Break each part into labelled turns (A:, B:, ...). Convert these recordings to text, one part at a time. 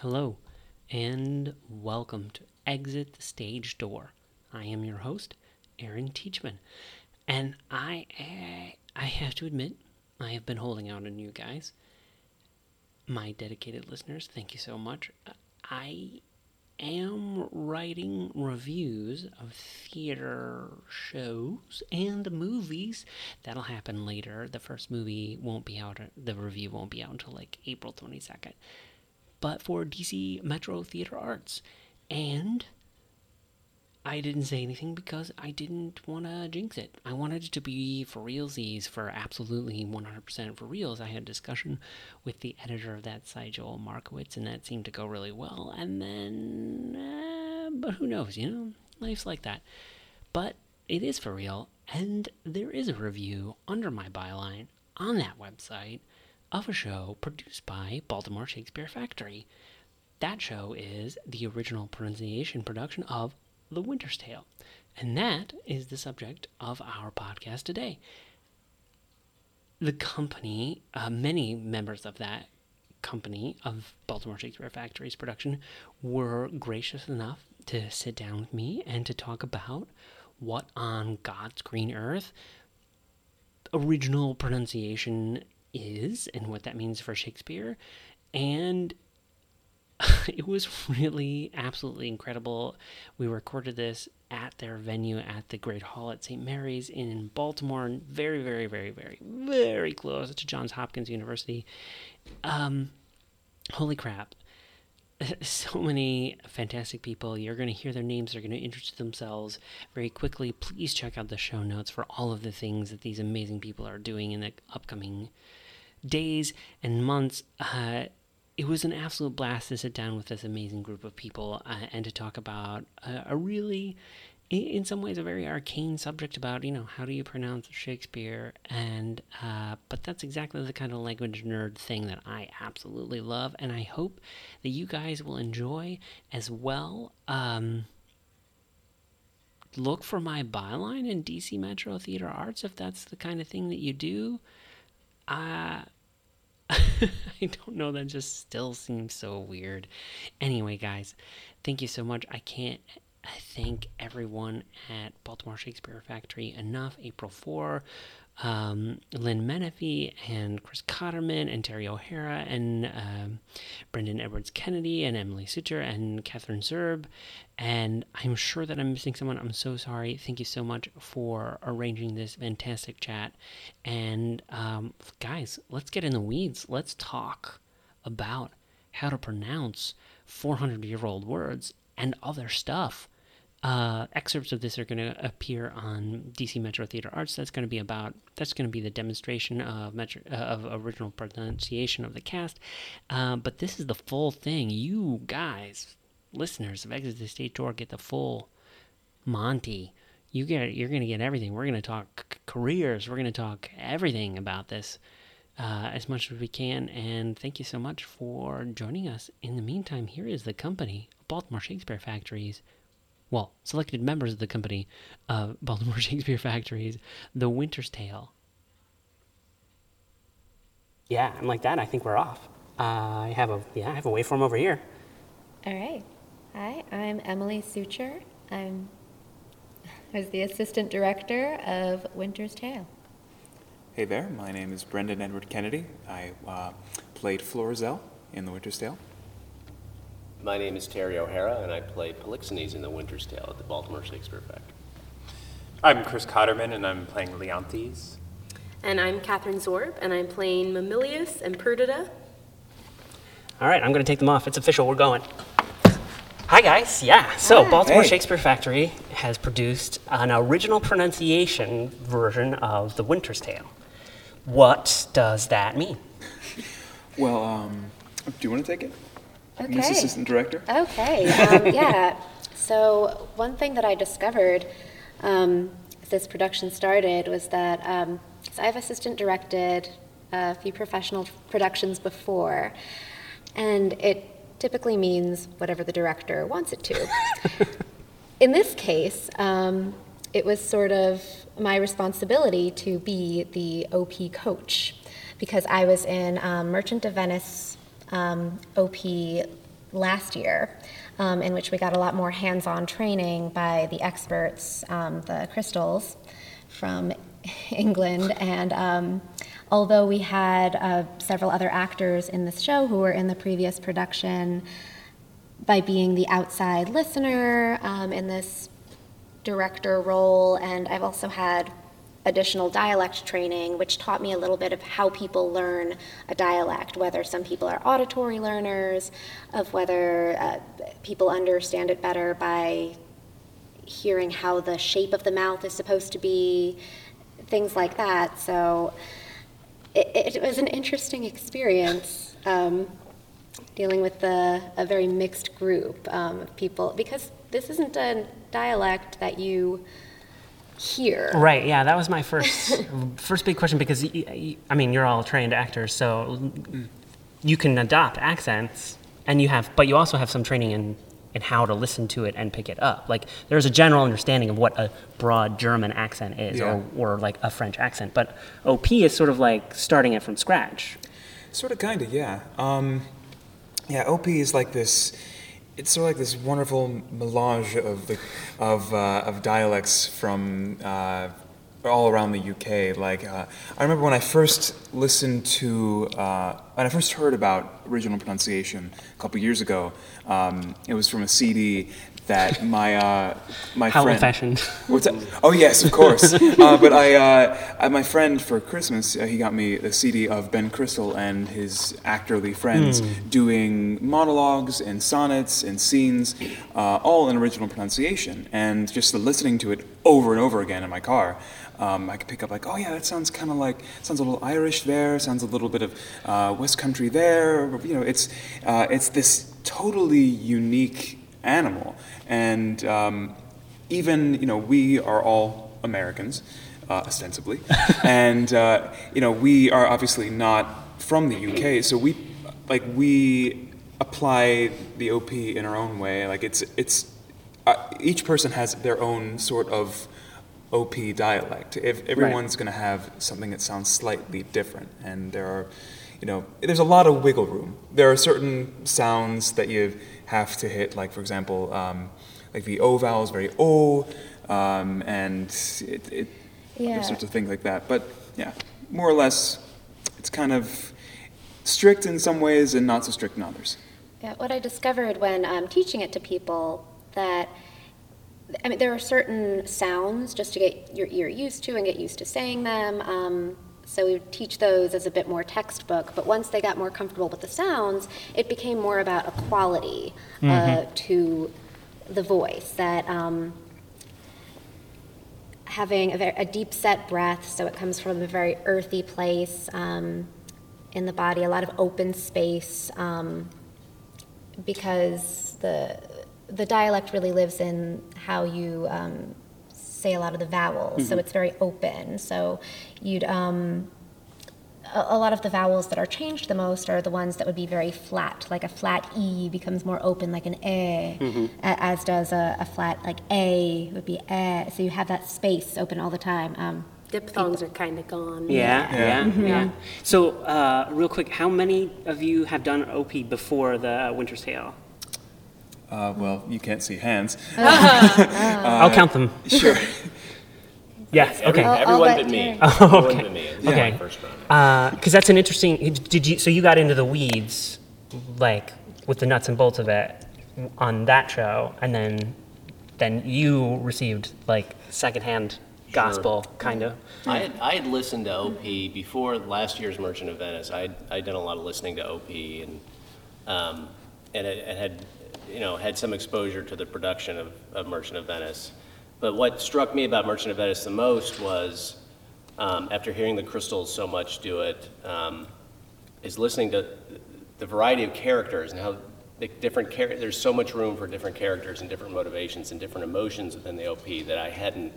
A: Hello, and welcome to Exit the Stage Door. I am your host, Aaron Teachman, and I, I, I have to admit, I have been holding out on you guys, my dedicated listeners. Thank you so much. I am writing reviews of theater shows and movies. That'll happen later. The first movie won't be out, the review won't be out until like April 22nd. But for DC Metro Theater Arts. And I didn't say anything because I didn't want to jinx it. I wanted it to be for realsies, for absolutely 100% for reals. I had a discussion with the editor of that site, Joel Markowitz, and that seemed to go really well. And then, uh, but who knows, you know? Life's like that. But it is for real, and there is a review under my byline on that website of a show produced by Baltimore Shakespeare Factory. That show is the original pronunciation production of The Winter's Tale. And that is the subject of our podcast today. The company, uh, many members of that company of Baltimore Shakespeare Factory's production were gracious enough to sit down with me and to talk about what on God's green earth original pronunciation is and what that means for Shakespeare. And it was really absolutely incredible. We recorded this at their venue at the Great Hall at St. Mary's in Baltimore, very, very, very, very, very close to Johns Hopkins University. Um, holy crap. So many fantastic people. You're going to hear their names. They're going to introduce themselves very quickly. Please check out the show notes for all of the things that these amazing people are doing in the upcoming days and months. Uh, it was an absolute blast to sit down with this amazing group of people uh, and to talk about a, a really in some ways a very arcane subject about you know how do you pronounce shakespeare and uh, but that's exactly the kind of language nerd thing that i absolutely love and i hope that you guys will enjoy as well um, look for my byline in dc metro theater arts if that's the kind of thing that you do I don't know. That just still seems so weird. Anyway, guys, thank you so much. I can't thank everyone at Baltimore Shakespeare Factory enough. April 4, um, Lynn Menefee and Chris Cotterman and Terry O'Hara and um, Brendan Edwards Kennedy and Emily Suter and Catherine Zerb. And I'm sure that I'm missing someone. I'm so sorry. Thank you so much for arranging this fantastic chat. And um, guys, let's get in the weeds. Let's talk about how to pronounce 400 year old words and other stuff. Uh, excerpts of this are going to appear on DC Metro Theater Arts. That's going to be about that's going to be the demonstration of Metro, uh, of original pronunciation of the cast. Uh, but this is the full thing. You guys, listeners of Exit the Stage Door, get the full Monty. You get you're going to get everything. We're going to talk careers. We're going to talk everything about this. Uh, as much as we can, and thank you so much for joining us. In the meantime, here is the company, Baltimore Shakespeare Factories well, selected members of the company of Baltimore Shakespeare Factories, The Winter's Tale. Yeah, and like that, I think we're off. Uh, I have a yeah, I have a waveform over here.
B: All right. Hi, I'm Emily Sucher. I'm I was the assistant director of Winter's Tale.
C: Hey there, my name is Brendan Edward Kennedy. I uh, played Florizel in The Winter's Tale.
D: My name is Terry O'Hara, and I play Polixenes in The Winter's Tale at the Baltimore Shakespeare Factory.
E: I'm Chris Cotterman, and I'm playing Leontes.
F: And I'm Catherine Zorb, and I'm playing Mamilius and Perdita.
A: All right, I'm going to take them off. It's official. We're going. Hi, guys. Yeah. So, Baltimore
C: Hey.
A: Shakespeare Factory has produced an original pronunciation version of The Winter's Tale. What does that mean?
C: Well, um, do you want to take it?
B: Okay.
C: Assistant Director?
B: Okay. Um, yeah. So one thing that I discovered um, as this production started was that um, so I've assistant directed a few professional productions before, and it typically means whatever the director wants it to. In this case, um, it was sort of my responsibility to be the OP coach because I was in um, Merchant of Venice um, OP last year, um, in which we got a lot more hands on training by the experts, um, the crystals from England. And um, although we had uh, several other actors in this show who were in the previous production, by being the outside listener um, in this director role, and I've also had additional dialect training, which taught me a little bit of how people learn a dialect, whether some people are auditory learners, of whether uh, people understand it better by hearing how the shape of the mouth is supposed to be, things like that. So it, it was an interesting experience. Um, dealing with the, a very mixed group um, of people because this isn't a dialect that you hear.
A: Right. Yeah, that was my first first big question because I mean you're all trained actors, so you can adopt accents, and you have, but you also have some training in in how to listen to it and pick it up. Like there's a general understanding of what a broad German accent is,
C: Yeah.
A: or or like a French accent, but OP is sort of like starting it from scratch.
C: Sort of, kind of, yeah. Um, yeah, OP is like this. It's sort of like this wonderful melange of the of uh, of dialects from uh, all around the UK. Like uh, I remember when I first listened to uh, when I first heard about original pronunciation a couple years ago. Um, it was from a CD that my uh, my
A: How
C: friend.
A: old-fashioned.
C: What's that? Oh yes, of course. uh, but I, uh, I, my friend for Christmas, uh, he got me a CD of Ben Crystal and his actorly friends doing monologues and sonnets and scenes, uh, all in original pronunciation. And just listening to it over and over again in my car, um, I could pick up like, oh yeah, that sounds kind of like sounds a little Irish there, sounds a little bit of uh, West Country there. You know, it's uh, it's this totally unique animal, and um, even you know we are all Americans, uh, ostensibly, and uh, you know we are obviously not from the UK, so we like we apply the OP in our own way. Like it's it's uh, each person has their own sort of OP dialect. If everyone's going to have something that sounds slightly different, and there are, you know, there's a lot of wiggle room. There are certain sounds that you have to hit, like for example, um, like the O vowel is very O, um, and it, it
B: Yeah.
C: other sorts of things like that. But yeah, more or less, it's kind of strict in some ways and not so strict in others.
B: Yeah, what I discovered when um, teaching it to people that I mean there are certain sounds just to get your ear used to and get used to saying them. Um, so we would teach those as a bit more textbook. But once they got more comfortable with the sounds, it became more about a quality uh, to the voice that. Um, having a, very, a deep set breath, so it comes from a very earthy place um, in the body, a lot of open space, um, because the the dialect really lives in how you um, say a lot of the vowels. So it's very open. So you'd um, a, a lot of the vowels that are changed the most are the ones that would be very flat. Like a flat E becomes more open, like an E, a- as does a, a flat, like A would be E. So you have that space open all the time. Um,
F: Diphthongs are kind of gone.
A: Yeah, yeah,
C: Yeah.
A: yeah. So, uh, real quick, how many of you have done OP before the Winter's Tale?
C: Uh, well, you can't see hands.
A: I'll count them.
C: Sure.
A: Yes.
D: Every-
A: Okay.
B: I'll
D: Everyone
B: bet
D: but me.
B: Terry.
D: Everyone
A: okay.
D: but me. It's my
A: Okay.
D: first round.
A: Because that's an interesting. Did you? So you got into the weeds, like with the nuts and bolts of it, on that show, and then, then you received like secondhand gospel, kind of.
D: I had, I had listened to OP before last year's Merchant of Venice. I'd, I'd done a lot of listening to OP and, um, and it, it had, you know, had some exposure to the production of, of Merchant of Venice. But what struck me about Merchant of Venice the most was, um, after hearing the Crystals so much do it, um, is listening to the variety of characters and how the different char- there's so much room for different characters and different motivations and different emotions within the OP that I hadn't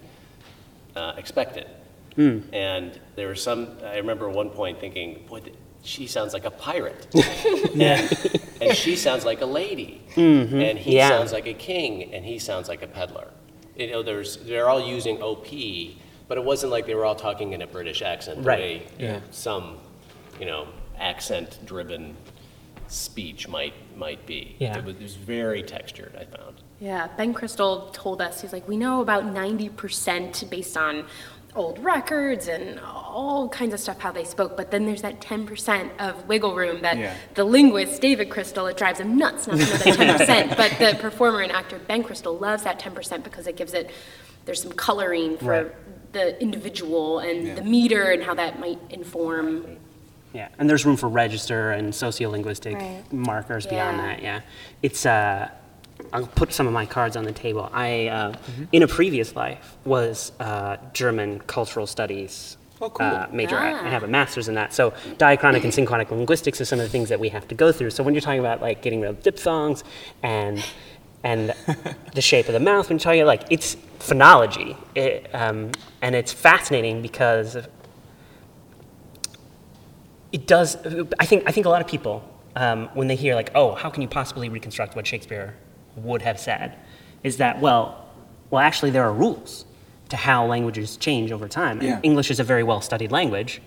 D: uh, expected. And there was some, I remember one point thinking, boy, she sounds like a pirate.
A: Yeah.
D: and she sounds like a lady. And he
A: Yeah.
D: sounds like a king, and he sounds like a peddler. You know, there's, they're all using OP, but it wasn't like they were all talking in a British accent, the
A: Right.
D: way
A: Yeah.
D: some, you know, accent-driven speech might might be.
A: Yeah.
D: It was, it was very textured. I found.
F: Yeah, Ben Crystal told us, he's like, we know about 90% based on old records and all kinds of stuff how they spoke, but then there's that 10% of wiggle room that
C: Yeah.
F: the linguist, David Crystal, it drives him nuts not to know that 10%, but the performer and actor, Ben Crystal, loves that 10% because it gives it, there's some coloring for
A: Right.
F: the individual and
C: Yeah.
F: the meter and how that might inform.
A: Yeah, and there's room for register and sociolinguistic
B: Right.
A: markers beyond that. Yeah, it's. Uh, I'll put some of my cards on the table. I, uh, in a previous life, was uh, German cultural studies
C: Oh, cool.
A: uh, major. I- I
F: Ah.
A: have a master's in that. So diachronic and synchronic linguistics are some of the things that we have to go through. So when you're talking about like getting rid of diphthongs and and the shape of the mouth, when you're talking like it's phonology, it, um, and it's fascinating because it does i think i think a lot of people um, when they hear like oh how can you possibly reconstruct what shakespeare would have said is that well well actually there are rules to how languages change over time
C: Yeah.
A: english is a very well studied language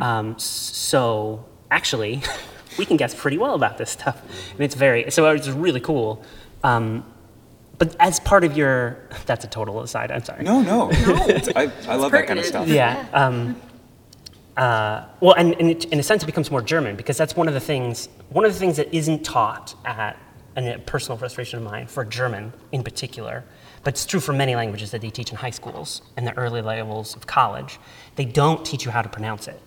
A: um, so actually we can guess pretty well about this stuff and it's very so it's really cool um, but as part of your that's a total aside i'm sorry
C: No, no. It's- I, I love that kind of
F: pertinent.
C: stuff.
A: yeah. Um, uh, well, and, and it, in a sense, it becomes more German because that's one of the things. One of the things that isn't taught at and a personal frustration of mine for German in particular, but it's true for many languages that they teach in high schools and the early levels of college. They don't teach you how to pronounce it.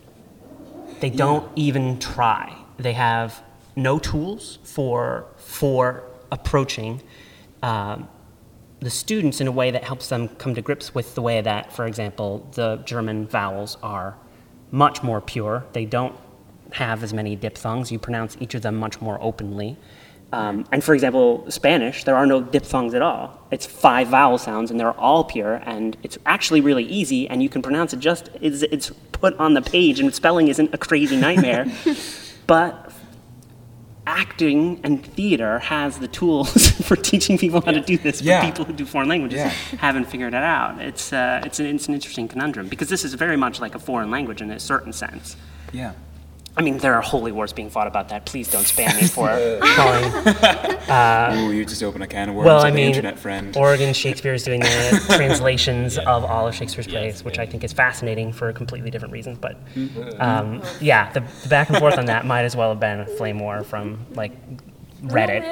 A: They don't even try. They have no tools for for approaching um, the students in a way that helps them come to grips with the way that, for example, the German vowels are much more pure. They don't have as many diphthongs. You pronounce each of them much more openly. Um, and for example, Spanish, there are no diphthongs at all. It's five vowel sounds, and they're all pure, and it's actually really easy, and you can pronounce it just it's, it's put on the page, and spelling isn't a crazy nightmare. but acting and theater has the tools for teaching people how to do this, but
C: Yeah.
A: people who do foreign languages
C: Yeah.
A: haven't figured it out. It's, uh, it's, an, it's an interesting conundrum because this is very much like a foreign language in a certain sense.
C: Yeah.
A: I mean, there are holy wars being fought about that. Please don't spam me for calling.
C: Ooh, you just open a can of worms
A: Well,
C: on
A: I
C: the
A: mean,
C: internet friend.
A: Oregon Shakespeare is doing the translations of all of Shakespeare's plays, which I think is fascinating for a completely different reason. But um, yeah, the, the back and forth on that might as well have been a flame war from like Reddit.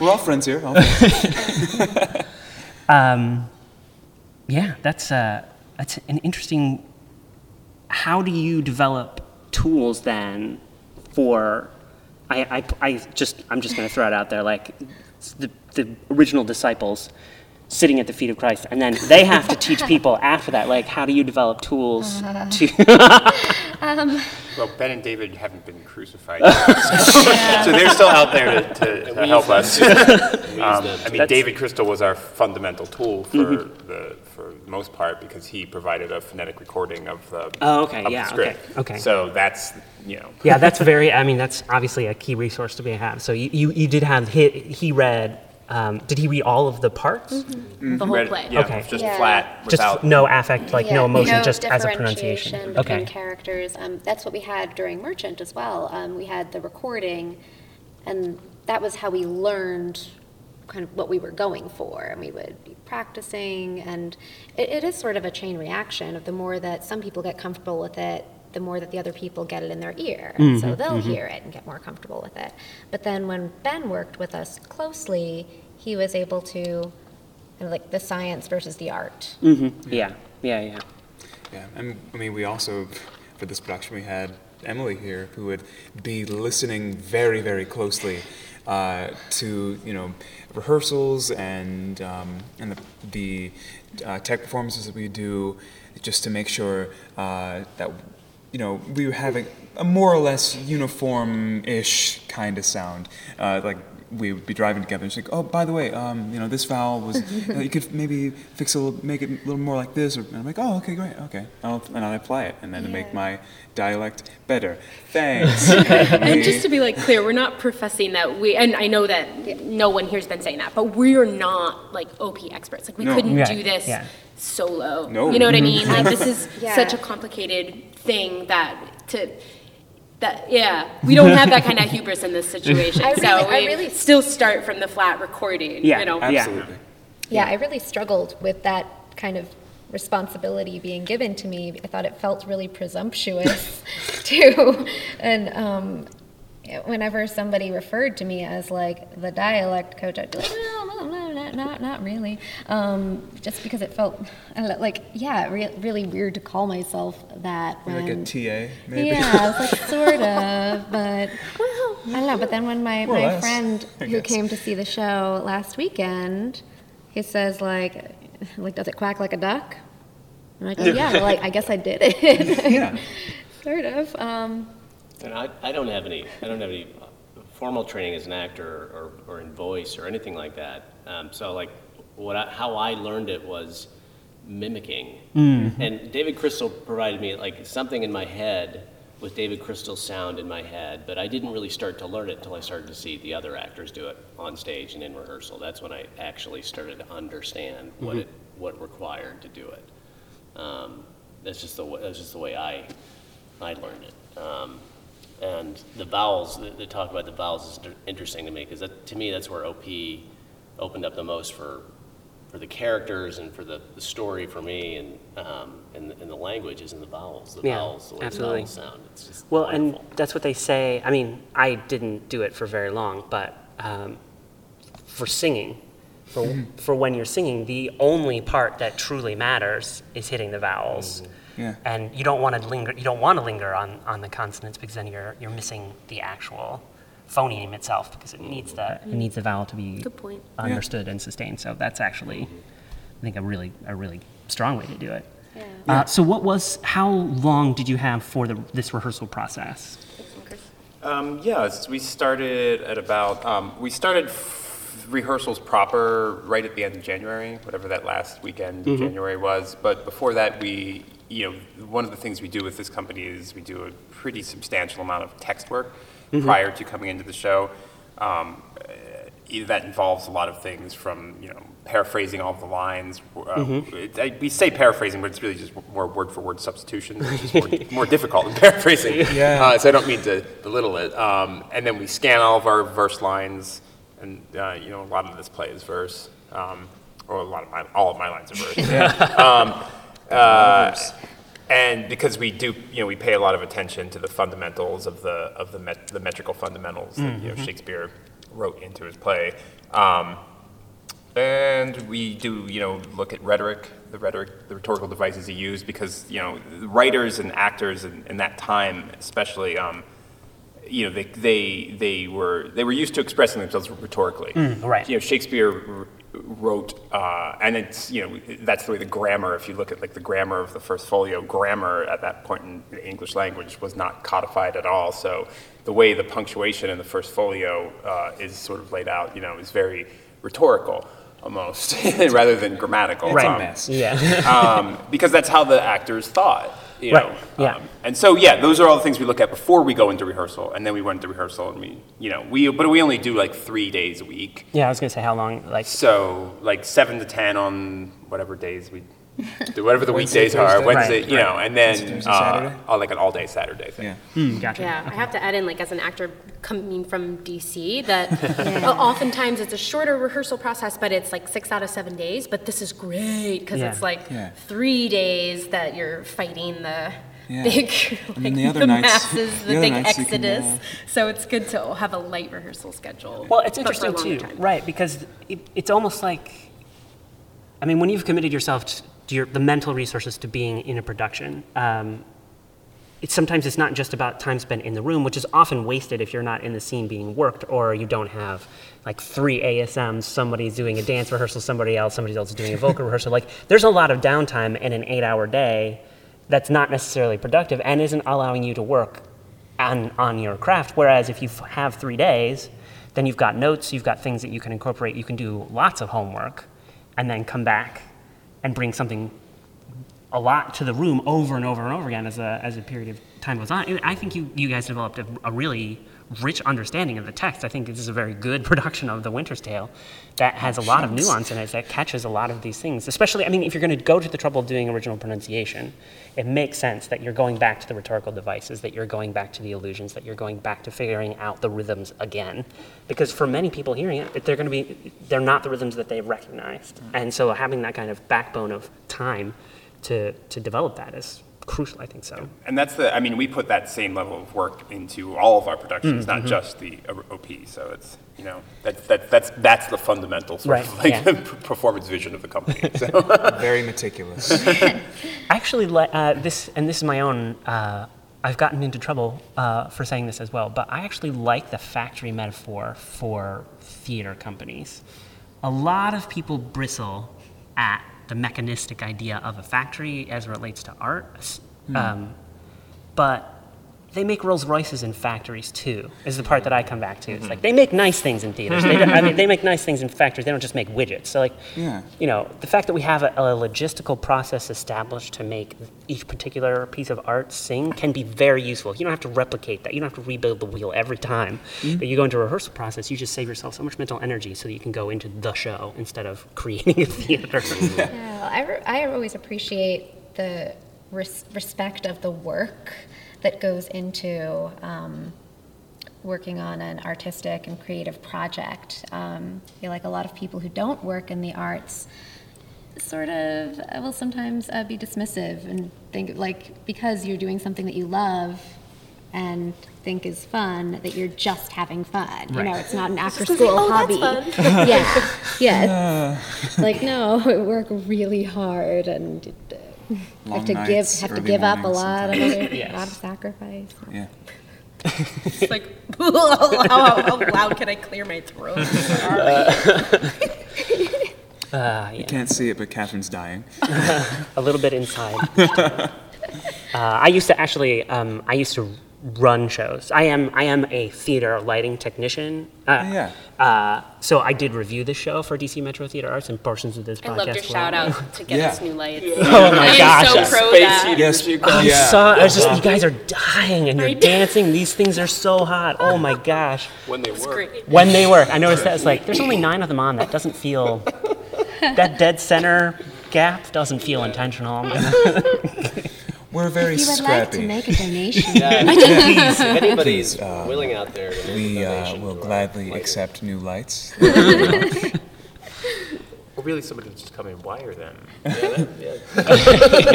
C: We're all friends here. all friends.
A: Um, yeah, that's uh, that's an interesting. How do you develop tools then for? I, I, I just I'm just going to throw it out there like the the original disciples sitting at the feet of Christ, and then they have to teach people after that. Like, how do you develop tools to?
E: Well, Ben and David haven't been crucified yet, so, so they're still out there to, to, to help us. Um, I mean, David Crystal was our fundamental tool for the for the most part because he provided a phonetic recording of the
A: Oh, okay,
E: of the
A: yeah,
E: script.
A: okay, okay.
E: So that's you know
A: yeah, that's very. I mean, that's obviously a key resource to be had. So you, you, you did have he, he read. Um, did he read all of the parts?
F: The whole
E: read-
F: play.
E: Yeah,
A: Okay.
E: just
B: Yeah.
E: flat
A: Just
E: without
A: no affect, like no
B: Yeah,
A: emotion, just as a pronunciation.
B: between
A: Okay.
B: characters. Um, that's what we had during Merchant as well. Um, we had the recording, and that was how we learned kind of what we were going for. And we would be practicing, and it, it is sort of a chain reaction of the more that some people get comfortable with it, the more that the other people get it in their ear. And so they'll hear it and get more comfortable with it. But then when Ben worked with us closely, he was able to, kind of like the science versus the art.
A: Mm-hmm. Yeah, yeah, yeah.
C: Yeah, and I mean, we also, for this production, we had Emily here who would be listening very, very closely uh, to, you know, rehearsals and, um, and the, the uh, tech performances that we do just to make sure uh, that, you know, we were having a more or less uniform-ish kind of sound. Uh, like, we would be driving together and she's like, oh, by the way, um, you know, this vowel was, you, know, you could maybe fix a little, make it a little more like this. Or, and I'm like, oh, okay, great, okay. I'll, and I'll apply it and then to make my dialect better. Thanks.
F: And just to be like clear, we're not professing that we, and I know that no one here's been saying that, but we're not like OP experts. Like we
C: No.
F: couldn't
A: Right,
F: do this
A: yeah.
F: solo.
C: No.
F: You know what I mean? Like this is
B: Yeah.
F: such a complicated thing that to That, yeah, we don't have that kind of hubris in this situation.
B: I really-
F: so
B: I
F: we
B: really-
F: still start from the flat recording,
A: Yeah,
F: you know.
A: Yeah.
C: Absolutely.
B: Yeah, I really struggled with that kind of responsibility being given to me. I thought it felt really presumptuous too. And um, whenever somebody referred to me as like the dialect coach, I'd be like, no, no, no, not, not, not really. Um, just because it felt know, like, yeah, re- really weird to call myself that.
C: Like a TA, maybe.
B: Yeah, I was like, sort of, but I don't know. But then when my,
C: More
B: my
C: less,
B: friend who came to see the show last weekend, he says like, like, does it quack like a duck? I'm like, oh, yeah, well, I, I guess I did it.
C: Yeah.
B: sort of. Um,
D: And I, I don't have any, I don't have any formal training as an actor or, or in voice or anything like that. Um, so like, what I, how I learned it was mimicking. And David Crystal provided me like something in my head with David Crystal's sound in my head, but I didn't really start to learn it until I started to see the other actors do it on stage and in rehearsal. That's when I actually started to understand what it, what required to do it. Um, that's just the way, that's just the way I, I learned it. Um, and the vowels, the, the talk about the vowels is inter- interesting to me because to me that's where OP opened up the most for, for the characters and for the, the story for me and, um, and, the- and the language is in the vowels, the
A: Yeah,
D: vowels, the way
A: absolutely.
D: the vowels sound. It's just
A: Well,
D: wonderful.
A: and that's what they say. I mean, I didn't do it for very long, but um, for singing, for, for when you're singing, the only part that truly matters is hitting the vowels.
C: Yeah.
A: And you don't want to linger. You don't want to linger on, on the consonants because then you're you're missing the actual phoneme itself because it needs the it needs the vowel to be
F: Good point.
A: understood and sustained. So that's actually, I think, a really a really strong way to do it.
B: yeah.
A: Uh, so what was how long did you have for the, this rehearsal process?
E: Um, yeah, it's- we started at about, um, we started f- rehearsals proper right at the end of January, whatever that last weekend in January was. But before that, we, you know, one of the things we do with this company is we do a pretty substantial amount of text work prior to coming into the show. Um, uh, that involves a lot of things from, you know, paraphrasing all the lines. Uh, it- I- we say paraphrasing, but it's really just more word for word substitution, which is more, more difficult than paraphrasing.
C: Yeah.
E: Uh, so I don't mean to belittle it. Um, and then we scan all of our verse lines, and uh, you know, a lot of this play is verse, um, or a lot of my, all of my lines are verse. um, uh, and because we do, you know, we pay a lot of attention to the fundamentals of the of the, met, the metrical fundamentals that you know Shakespeare wrote into his play. Um, and we do, you know, look at rhetoric, the rhetoric, the rhetorical devices he used, because, you know, writers and actors in, in that time, especially, um, you know, they, they, they were, they were used to expressing themselves rhetorically.
A: right.
E: You know, Shakespeare wrote, uh, and it's, you know, that's the way the grammar, if you look at like the grammar of the first folio, grammar at that point in the English language was not codified at all. So the way the punctuation in the first folio uh, is sort of laid out, you know, is very rhetorical almost, rather than grammatical.
A: Right.
E: Um,
C: mess.
A: Yeah.
E: um, because that's how the actors thought. You know?
A: Right, yeah.
E: Um, and so, yeah, those are all the things we look at before we go into rehearsal, and then we went into rehearsal, and we, you know, we, but we only do like three days a week.
A: yeah, I was gonna say how long like
E: So, like seven to ten on whatever days we, whatever the
C: Wednesday,
E: weekdays are,
C: Thursday.
E: Wednesday,
A: Right,
E: you know, and then
C: Tuesday,
E: uh,
C: Saturday?
E: oh, like an all-day Saturday thing.
C: Yeah.
A: hmm, gotcha.
F: Yeah, I have to add in, like, as an actor coming from DC, that oftentimes it's a shorter rehearsal process, but it's like six out of seven days. But this is great because
A: Yeah.
F: it's like
C: Yeah.
F: three days that you're fighting the
C: Yeah.
F: big,
C: And then the
F: the,
C: other nights-
F: masses,
C: the
F: the,
C: other
F: big
C: nights you can,
F: exodus.
C: uh,
F: so it's good to have a light rehearsal schedule.
A: Well, it's
F: but for a
A: interesting
F: longer
A: too,
F: time.
A: right? Because it, it's almost like, I mean, when you've committed yourself to your, the mental resources to being in a production, um, it's sometimes it's not just about time spent in the room, which is often wasted if you're not in the scene being worked, or you don't have like three ASMs. Somebody's doing a dance rehearsal, somebody else, somebody else is doing a vocal rehearsal. Like, there's a lot of downtime in an eight-hour day that's not necessarily productive and isn't allowing you to work on, on your craft. Whereas if you have three days, then you've got notes, you've got things that you can incorporate, you can do lots of homework, and then come back and bring something a lot to the room over and over and over again as a, as a period of time goes on. I think you, you guys developed a, a really, rich understanding of the text. I think this is a very good production of The Winter's Tale that has a lot of nuance in it that catches a lot of these things. Especially, I mean, if you're going to go to the trouble of doing original pronunciation, it makes sense that you're going back to the rhetorical devices, that you're going back to the illusions, that you're going back to figuring out the rhythms again. Because for many people hearing it, they're going to be, they're not the rhythms that they've recognized. Mm. And so having that kind of backbone of time to, to develop that is crucial, I think so.
E: And that's the, I mean, we put that same level of work into all of our productions,
A: Mm-hmm.
E: not just the OP. So it's, you know, that, that, that's, that's the fundamental sort of like
A: yeah.
E: performance vision of the company. So.
C: Very meticulous.
A: Actually like uh, this, and this is my own. Uh, I've gotten into trouble uh, for saying this as well, but I actually like the factory metaphor for theater companies. A lot of people bristle at the mechanistic idea of a factory as it relates to art, s- um, but they make Rolls Royces in factories too. Is the part that I come back to. It's mm-hmm. like they make nice things in theaters. They I mean, they make nice things in factories. They don't just make widgets. So like,
C: Yeah.
A: you know, the fact that we have a, a logistical process established to make each particular piece of art sing can be very useful. You don't have to replicate that. You don't have to rebuild the wheel every time mm-hmm. that you go into a rehearsal process. You just save yourself so much mental energy so that you can go into the show instead of creating a theater. Mm-hmm.
B: Yeah, I, re- I always appreciate the res- respect of the work that goes into um, working on an artistic and creative project. Um, I feel like a lot of people who don't work in the arts sort of uh, will sometimes uh, be dismissive and think like because you're doing something that you love and think is fun that you're just having fun. You know, it's not an after school
F: "Oh, that's
B: hobby.
F: fun."
B: yeah, yeah. it's like no, I work really hard and uh,
C: Long
B: have to
C: nights,
B: give have to
C: early
B: give up a
C: mornings
B: lot of
C: sometimes.
B: other,
A: Yes.
B: a lot of sacrifice.
C: Yeah.
F: It's like, how, how, how loud can I clear my throat? Sorry.
A: Uh,
C: You
A: yeah.
C: can't see it, but Catherine's dying.
A: a little bit inside. uh, I used to actually, um, I used to run shows. I am, I am a theater lighting technician. Uh,
C: Oh, yeah.
A: Uh, so I did review the show for DC Metro Theater Arts and portions of this
F: I
A: podcast.
F: loved your shout out to get
C: Yeah.
F: us new lights.
A: Oh my
F: I am
A: gosh.
F: so
A: yeah.
F: pro that.
C: Yes.
E: you
A: I
C: Yeah.
A: saw. I was just, you guys are dying and you're dancing. These things are so hot. Oh my gosh.
E: when they work.
F: Great.
A: When they work, I noticed that it's like there's only nine of them on. That doesn't feel. That dead center gap doesn't feel intentional. I'm gonna-
C: We're very
B: If you would like to make a donation,
D: Please, if anybody's
C: uh,
D: willing out there to make
C: we
D: a
C: uh, will
D: to
C: gladly accept new lights.
E: Or really somebody to just come and wire them.
C: we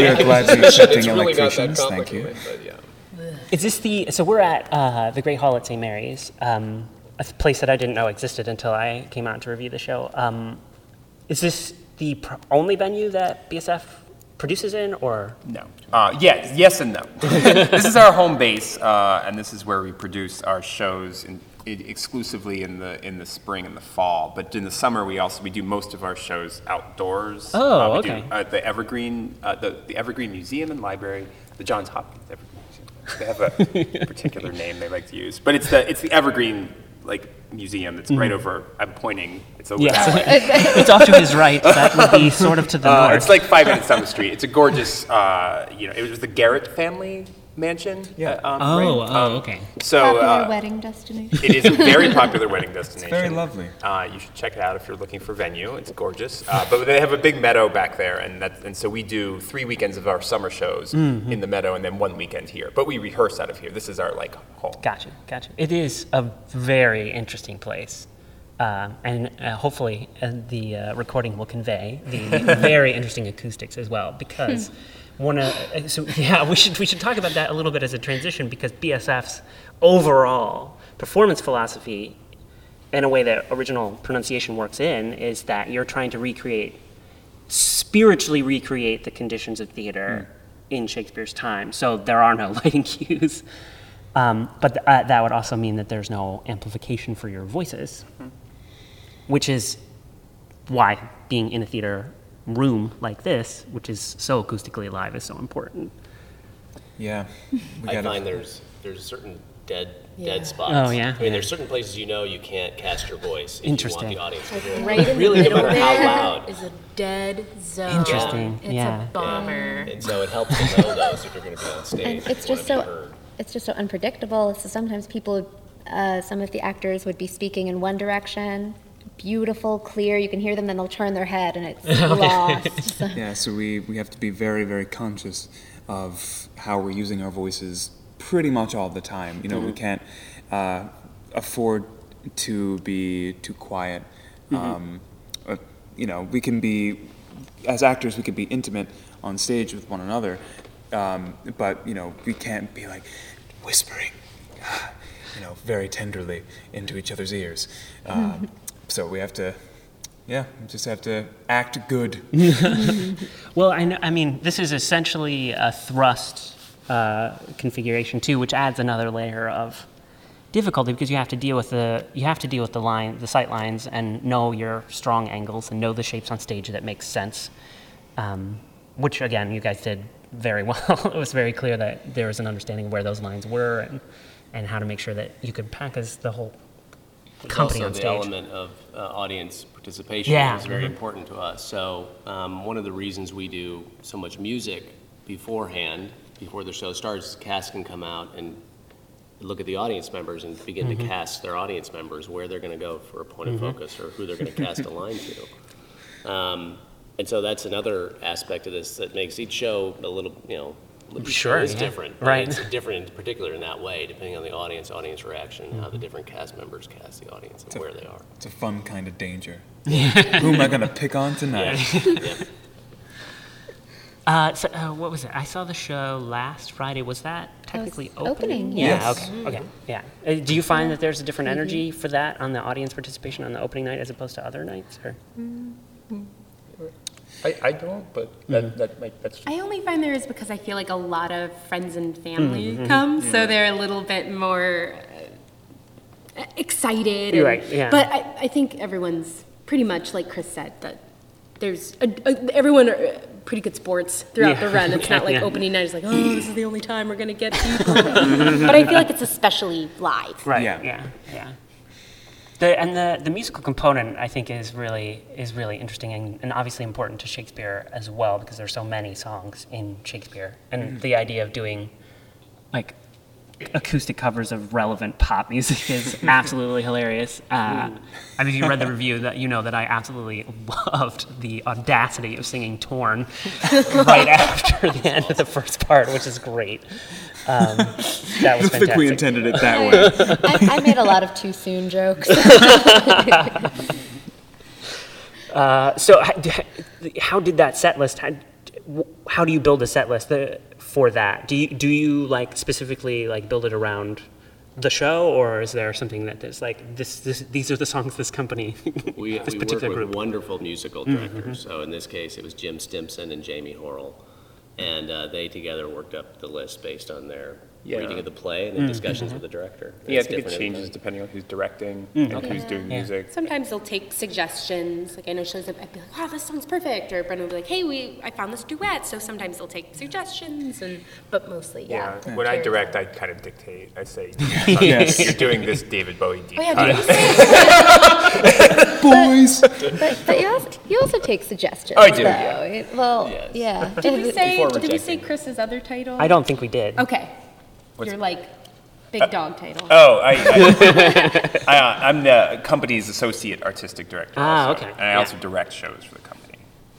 C: are gladly accepting
D: It's really not that
C: electricians. Thank you.
D: but yeah.
A: Is this the? So we're at uh, the Great Hall at St. Mary's, um, a place that I didn't know existed until I came out to review the show. Um, is this the pr- only venue that BSF produces in, or
E: No. Uh, yes, yes and no. this is our home base, uh, and this is where we produce our shows in, i exclusively in the in the spring and the fall. But in the summer, we also we do most of our shows outdoors.
A: Oh,
E: uh, we
A: okay.
E: Do, uh, the Evergreen, uh, the the Evergreen Museum and Library, the Johns Hopkins Evergreen Museum. They have a particular name they like to use, but it's the it's the Evergreen like museum that's right over. I'm pointing. It's over that way.
A: yes, it's off to his right. That would be sort of to the
E: Uh,
A: north.
E: it's like five minutes down the street. It's a gorgeous, uh, you know, it was the Garrett family mansion.
C: Yeah.
E: uh, um,
A: Oh,
E: right?
A: oh,
E: Um,
A: okay.
E: So
B: popular
E: uh,
B: wedding destination.
E: it is a very popular wedding destination.
C: very lovely.
E: Uh, you should check it out if you're looking for venue. It's gorgeous. Uh, but they have a big meadow back there, and that, and so we do three weekends of our summer shows
A: Mm-hmm.
E: in the meadow, and then one weekend here. But we rehearse out of here. This is our like home.
A: Gotcha, gotcha. It is a very interesting place. Um, and uh, hopefully uh, the uh, recording will convey the very interesting acoustics as well. Because of uh, so yeah, we should we should talk about that a little bit as a transition because BSF's overall performance philosophy, in a way that original pronunciation works in, is that you're trying to recreate spiritually recreate the conditions of theater in Shakespeare's time. So there are no lighting cues. Um, but th- uh, that would also mean that there's no amplification for your voices, which is why being in a theater room like this, which is so acoustically alive, is so important.
C: Yeah. We
D: I
C: gotta-
D: find there's there's certain dead
F: Yeah.
D: dead spots.
A: Oh, yeah?
D: I mean,
A: Yeah.
D: there's certain places you know you can't cast your voice if
A: Interesting.
D: you want the audience to hear it.
F: Right in
D: really,
F: the
D: no
F: middle
D: matter how
F: there
D: loud.
F: is a dead zone.
A: Interesting,
F: It's
A: yeah.
F: a bomber.
D: And so it helps to know those if you're going to be on stage.
B: And it's
D: you
B: just
D: wanna
B: so
D: be heard.
B: it's just so unpredictable. So sometimes people uh, some of the actors would be speaking in one direction, beautiful, clear. You can hear them, then they'll turn their head, and it's lost. So-
C: Yeah, so we, we have to be very, very conscious of how we're using our voices pretty much all the time. You know, we can't uh, afford to be too quiet. Um, uh, you know, we can be, as actors, we can be intimate on stage with one another, um, but, you know, we can't be like whispering, you know, very tenderly into each other's ears. Um, so we have to, yeah, we just have to act good.
A: Well, I, know, I mean, this is essentially a thrust uh, configuration too, which adds another layer of difficulty because you have to deal with the you have to deal with the line, the sight lines, and know your strong angles and know the shapes on stage that makes sense. Um, which again, you guys did very well. it was very clear that there was an understanding of where those lines were and and how to make sure that you could pack as the whole
D: There's
A: company
D: also
A: on
D: the element of uh, audience participation
A: Yeah,
D: is very
A: mhm.
D: important to us. So um, one of the reasons we do so much music beforehand, before the show starts, cast can come out and look at the audience members and begin
A: Mm-hmm.
D: to cast their audience members where they're going to go for a point of focus or who they're going to cast a line to. Um, and so that's another aspect of this that makes each show a little, you know,
A: Sure,
D: is
A: yeah.
D: different. and
A: Right.
D: It's different in particular in that way, depending on the audience, audience reaction, how the different cast members cast the audience and where they are.
C: It's a fun kind of danger. Who am I going to pick on tonight?
D: Yeah.
A: Uh, so, uh, what was it? I saw the show last Friday. Was that
B: That was
A: technically
B: opening,
A: Yeah.
C: yes.
A: Okay. Okay. Yeah. Uh, do you find that there's a different energy for that on the audience participation on the opening night as opposed to other nights? Or?
E: I, I don't, but that, that might, that's
F: I only find there is because I feel like a lot of friends and family come, so they're a little bit more uh, excited.
A: You're
F: and-
A: right, yeah.
F: But I, I think everyone's pretty much like Chris said that there's a, a, everyone are uh, pretty good sports throughout
A: Yeah.
F: the run. It's not like
A: Yeah.
F: opening night is like, oh, this is the only time we're gonna get people. but I feel like it's especially live.
A: Right.
C: Yeah.
A: Yeah. Yeah. The, and the, the musical component, I think, is really is really interesting and, and obviously important to Shakespeare as well because there's so many songs in Shakespeare, and mm-hmm. the idea of doing like acoustic covers of relevant pop music is absolutely hilarious. Uh, I mean, if you read the review, that you know that I absolutely loved the audacity of singing "Torn" right after the end of the first part, which is great. Um, that was
C: I think we intended it that way.
B: I, I made a lot of too soon jokes.
A: Uh, so, how, how did that set list? How, how do you build a set list uh, for that? Do you do you like specifically like build it around the show, or is there something that is like this? this these are the songs this company,
D: We,
A: this
D: we work with
A: group. Mm-hmm.
D: wonderful musical directors. So in this case, it was Jim Stimson and Jamie Horrell. And uh, they together worked up the list based on their
E: Yeah.
D: reading of the play and
A: Mm-hmm.
D: then discussions with the director.
E: yeah, I
D: It's
E: think it
D: different every
E: changes
D: time.
E: depending on who's directing and who's doing
A: Yeah.
E: music.
F: Sometimes they'll take suggestions. Like I know shows that I'd be like, "Wow, this song's perfect," or Brendan will be like, "Hey, we I found this duet." So sometimes they'll take suggestions, and but mostly, yeah.
E: Yeah, when I direct, I kind of dictate. I say,
C: Yes.
E: you're doing this David Bowie deep
F: Oh yeah,
E: cut.
F: did you say
C: Boys!
B: but but you, also, you also take suggestions.
E: I do,
B: though.
E: yeah.
B: It- Well,
D: Yes.
B: yeah.
F: Did we say? Did we say. Chris's other title?
A: I don't think we did.
F: Okay. You're like big dog title.
E: Oh, I, I, I, uh, I'm the company's associate artistic director.
A: Ah,
E: also,
A: okay.
E: And I
A: Yeah.
E: also direct shows for the company.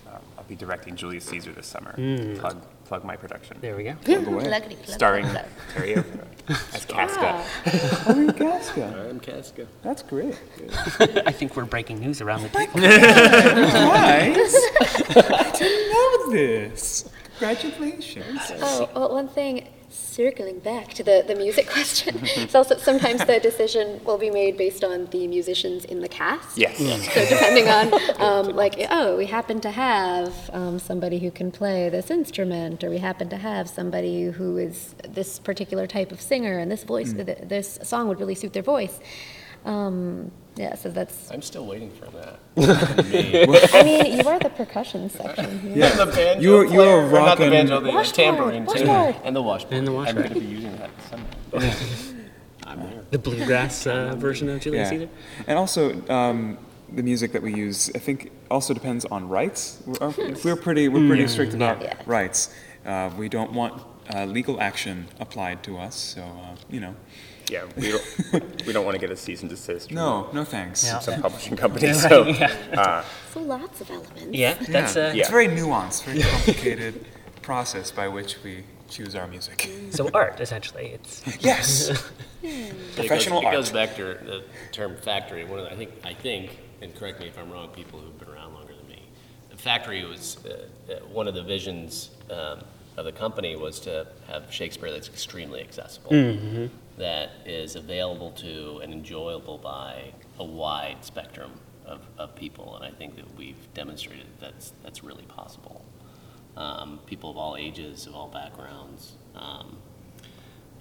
E: Um, I'll be directing Julius Caesar this summer. Plug, plug my production.
A: There we go.
B: Luckily, luckily,
E: Starring
B: luckily.
E: Terry O'Hara as Casca.
C: Oh, you're Casca.
D: I'm Casca.
C: That's great.
A: I think we're breaking news around the table.
C: Guys, I didn't know this. Congratulations.
B: Oh, well, one thing, circling back to the, the music question, it's also sometimes the decision will be made based on the musicians in the cast.
E: Yes.
B: So depending on, um, like, oh, we happen to have um, somebody who can play this instrument, or we happen to have somebody who is this particular type of singer, and this voice, th- this song would really suit their voice. Um, yeah, so that's.
D: I'm still waiting for that.
B: I mean, you are the percussion section.
C: Yeah.
D: the banjo
C: You're- you're
D: player, or not the
C: rocking-
D: banjo, the
B: Washboard,
D: tambourine too,
B: washboard.
D: and the washboard.
A: And the
E: I'm
A: washboard.
E: going to be using that Sunday.
D: I'm there.
A: The bluegrass uh, version of Julius
C: Yeah.
A: Caesar.
C: And also, um, the music that we use, I think, also depends on rights. We're, our- we're pretty, we're pretty strict about
B: Yeah.
C: rights. Uh, we don't want uh, legal action applied to us, so, uh, you know.
E: Yeah, we don't, we don't want to get a cease and desist from
C: No, no thanks.
A: Yeah.
E: some publishing company, so. uh,
B: So lots of elements.
A: Yeah, that's
C: yeah.
A: uh,
C: It's a very nuanced, very complicated process by which we choose our music.
A: so art essentially. It's
C: Yes.
D: But it goes-
C: Professional
D: It goes back to the term factory. One of the, I think, I think, and correct me if I'm wrong, people who've been around longer than me. The factory was, uh, uh, one of the visions um, of the company was to have Shakespeare that's extremely accessible. That is available to and enjoyable by a wide spectrum of, of people. And I think that we've demonstrated that that's, that's really possible. Um, People of all ages, of all backgrounds. um,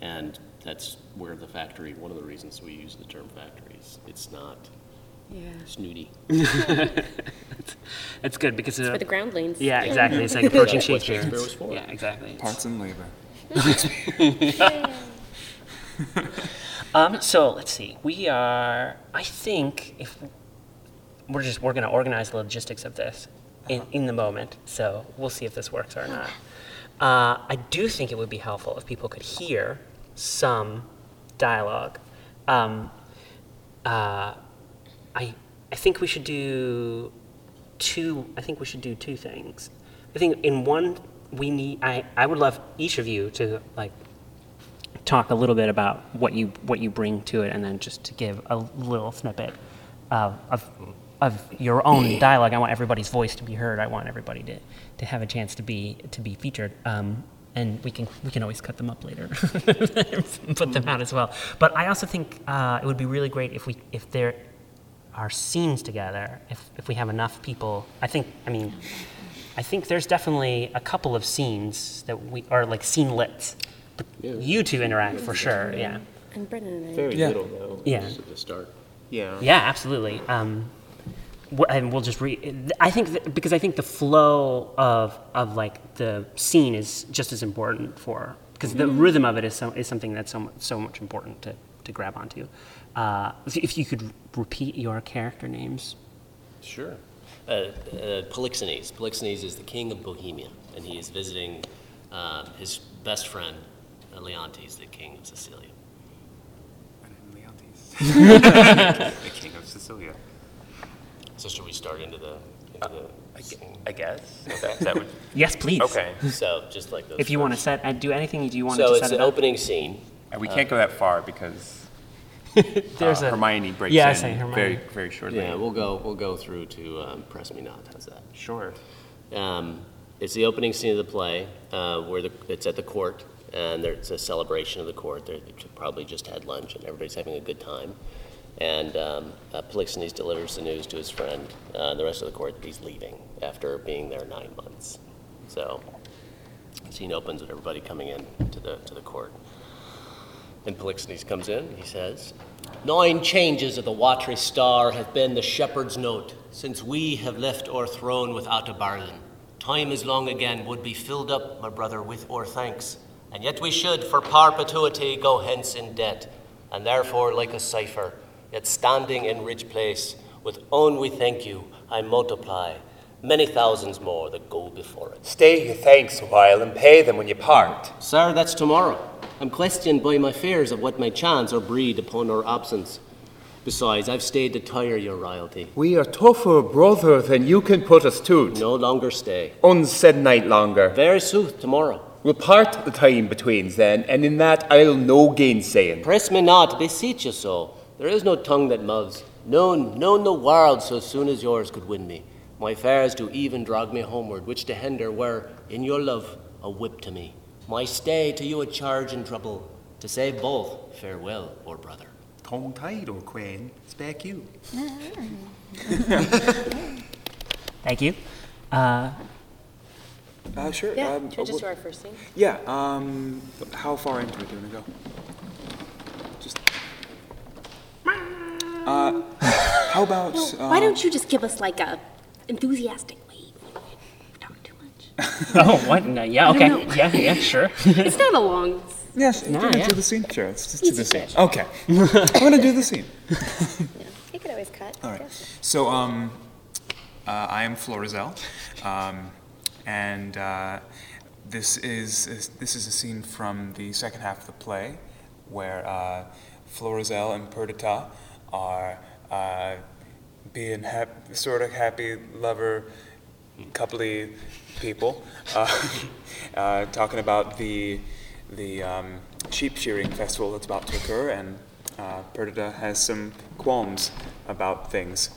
D: and that's where the factory, one of the reasons we use the term factories, it's not
F: Yeah.
D: snooty.
A: it's good because uh,
F: For the groundlings.
A: yeah, exactly. It's like approaching
D: That's what
A: Shakespeare.
D: Shakespeare was for.
A: Yeah, exactly.
C: Parts and labor.
A: Um, so let's see. We are. I think if we're just we're going to organize the logistics of this in, in the moment. So we'll see if this works or not. Uh, I do think it would be helpful if people could hear some dialogue. Um, uh, I I think we should do two. I think we should do two things. I think in one we need. I I would love each of you to like talk a little bit about what you what you bring to it, and then just to give a little snippet of of, of your own dialogue. I want everybody's voice to be heard. I want everybody to, to have a chance to be to be featured. Um, and we can we can always cut them up later, put them out as well. But I also think uh, it would be really great if we if there are scenes together. If if we have enough people, I think I mean. I think there's definitely a couple of scenes that we are like scene lits. But you two interact for sure, yeah.
F: And Brennan and I.
D: Very
C: Yeah.
D: little, though,
A: Yeah.
D: just at the start.
E: Yeah.
A: Yeah, absolutely. Um, wh- and we'll just read. I think that, because I think the flow of of like the scene is just as important for because the rhythm of it is so, is something that's so much, so much important to to grab onto. Uh, if, if you could repeat your character names.
D: Sure. Uh, uh, Polixenes. Polixenes is the king of Bohemia, and he is visiting um, his best friend, uh, Leontes, the king of Sicilia.
E: And Leontes, the king of Sicilia.
D: So should we start into the, into the
E: I gue- I guess. Is that, is that what,
A: Yes, please.
E: okay.
D: so just like those.
A: If you want to
D: first.
A: set, uh, do anything, do you want
D: So
A: to
D: it's
A: set it
D: an
A: up?
D: opening scene.
E: And we can't go that far because
A: There's
E: uh,
A: a
E: Hermione breaks
A: Yeah, I
E: in
A: say Hermione.
E: very, very shortly.
D: Yeah, we'll go. We'll go through to um, press me not. How's that?
E: Sure.
D: Um, it's the opening scene of the play uh, where the, it's at the court, and there's a celebration of the court. They probably just had lunch, and everybody's having a good time. And um, uh, Polixenes delivers the news to his friend, uh, the rest of the court, that he's leaving after being there nine months. So, scene opens with everybody coming in to the to the court. And Polixenes comes in, he says, Nine changes of the watery star have been the shepherd's note, since we have left our throne without a bargain. Time is long again would be filled up, my brother, with our thanks, and yet we should, for perpetuity, go hence in debt, and therefore, like a cipher, yet standing in rich place, with own we thank you, I multiply, many thousands more that go before it.
E: Stay your thanks a while and pay them when you part.
D: Sir, that's tomorrow. I'm questioned by my fears of what may chance or breed upon our absence. Besides, I've stayed to tire your royalty.
E: We are tougher, brother, than you can put us to.
D: No longer stay.
E: Unsaid night longer.
D: Very sooth tomorrow.
E: We'll part the time betweens then, and in that I'll no gainsaying.
D: Press me not, beseech you so. There is no tongue that moves. known, known the world so soon as yours could win me. My fares do even drag me homeward, which to hinder were, in your love, a whip to me. My stay to you a charge and trouble. To say both, farewell, or brother.
E: Tongue tied, or Queen. Spec you.
A: Thank you. Uh,
C: Uh, sure.
F: Yeah,
C: um,
F: should we just do our first scene?
C: yeah. Um, how far into it do you want to go? Just. Uh, how about? Uh,
F: Why don't you just give us like a enthusiastic wave when we talk too much?
A: oh, what? No, yeah,
F: I don't
A: okay.
F: know.
A: Yeah, yeah, sure.
F: it's not a long.
C: Yes.
A: Nah,
C: do we
A: yeah.
C: do the scene? Sure. Let's just do the
F: Easy
C: scene. Okay. I'm gonna do the scene.
B: You could always cut.
C: All right.
B: Yes.
C: So, um, uh, I am Florizel, um, and uh, this is, is this is a scene from the second half of the play, where uh, Florizel and Perdita are uh, being hap- sort of happy lover, coupley people, uh, uh, talking about the the um, sheep shearing festival that's about to occur, and uh, Perdita has some qualms about things.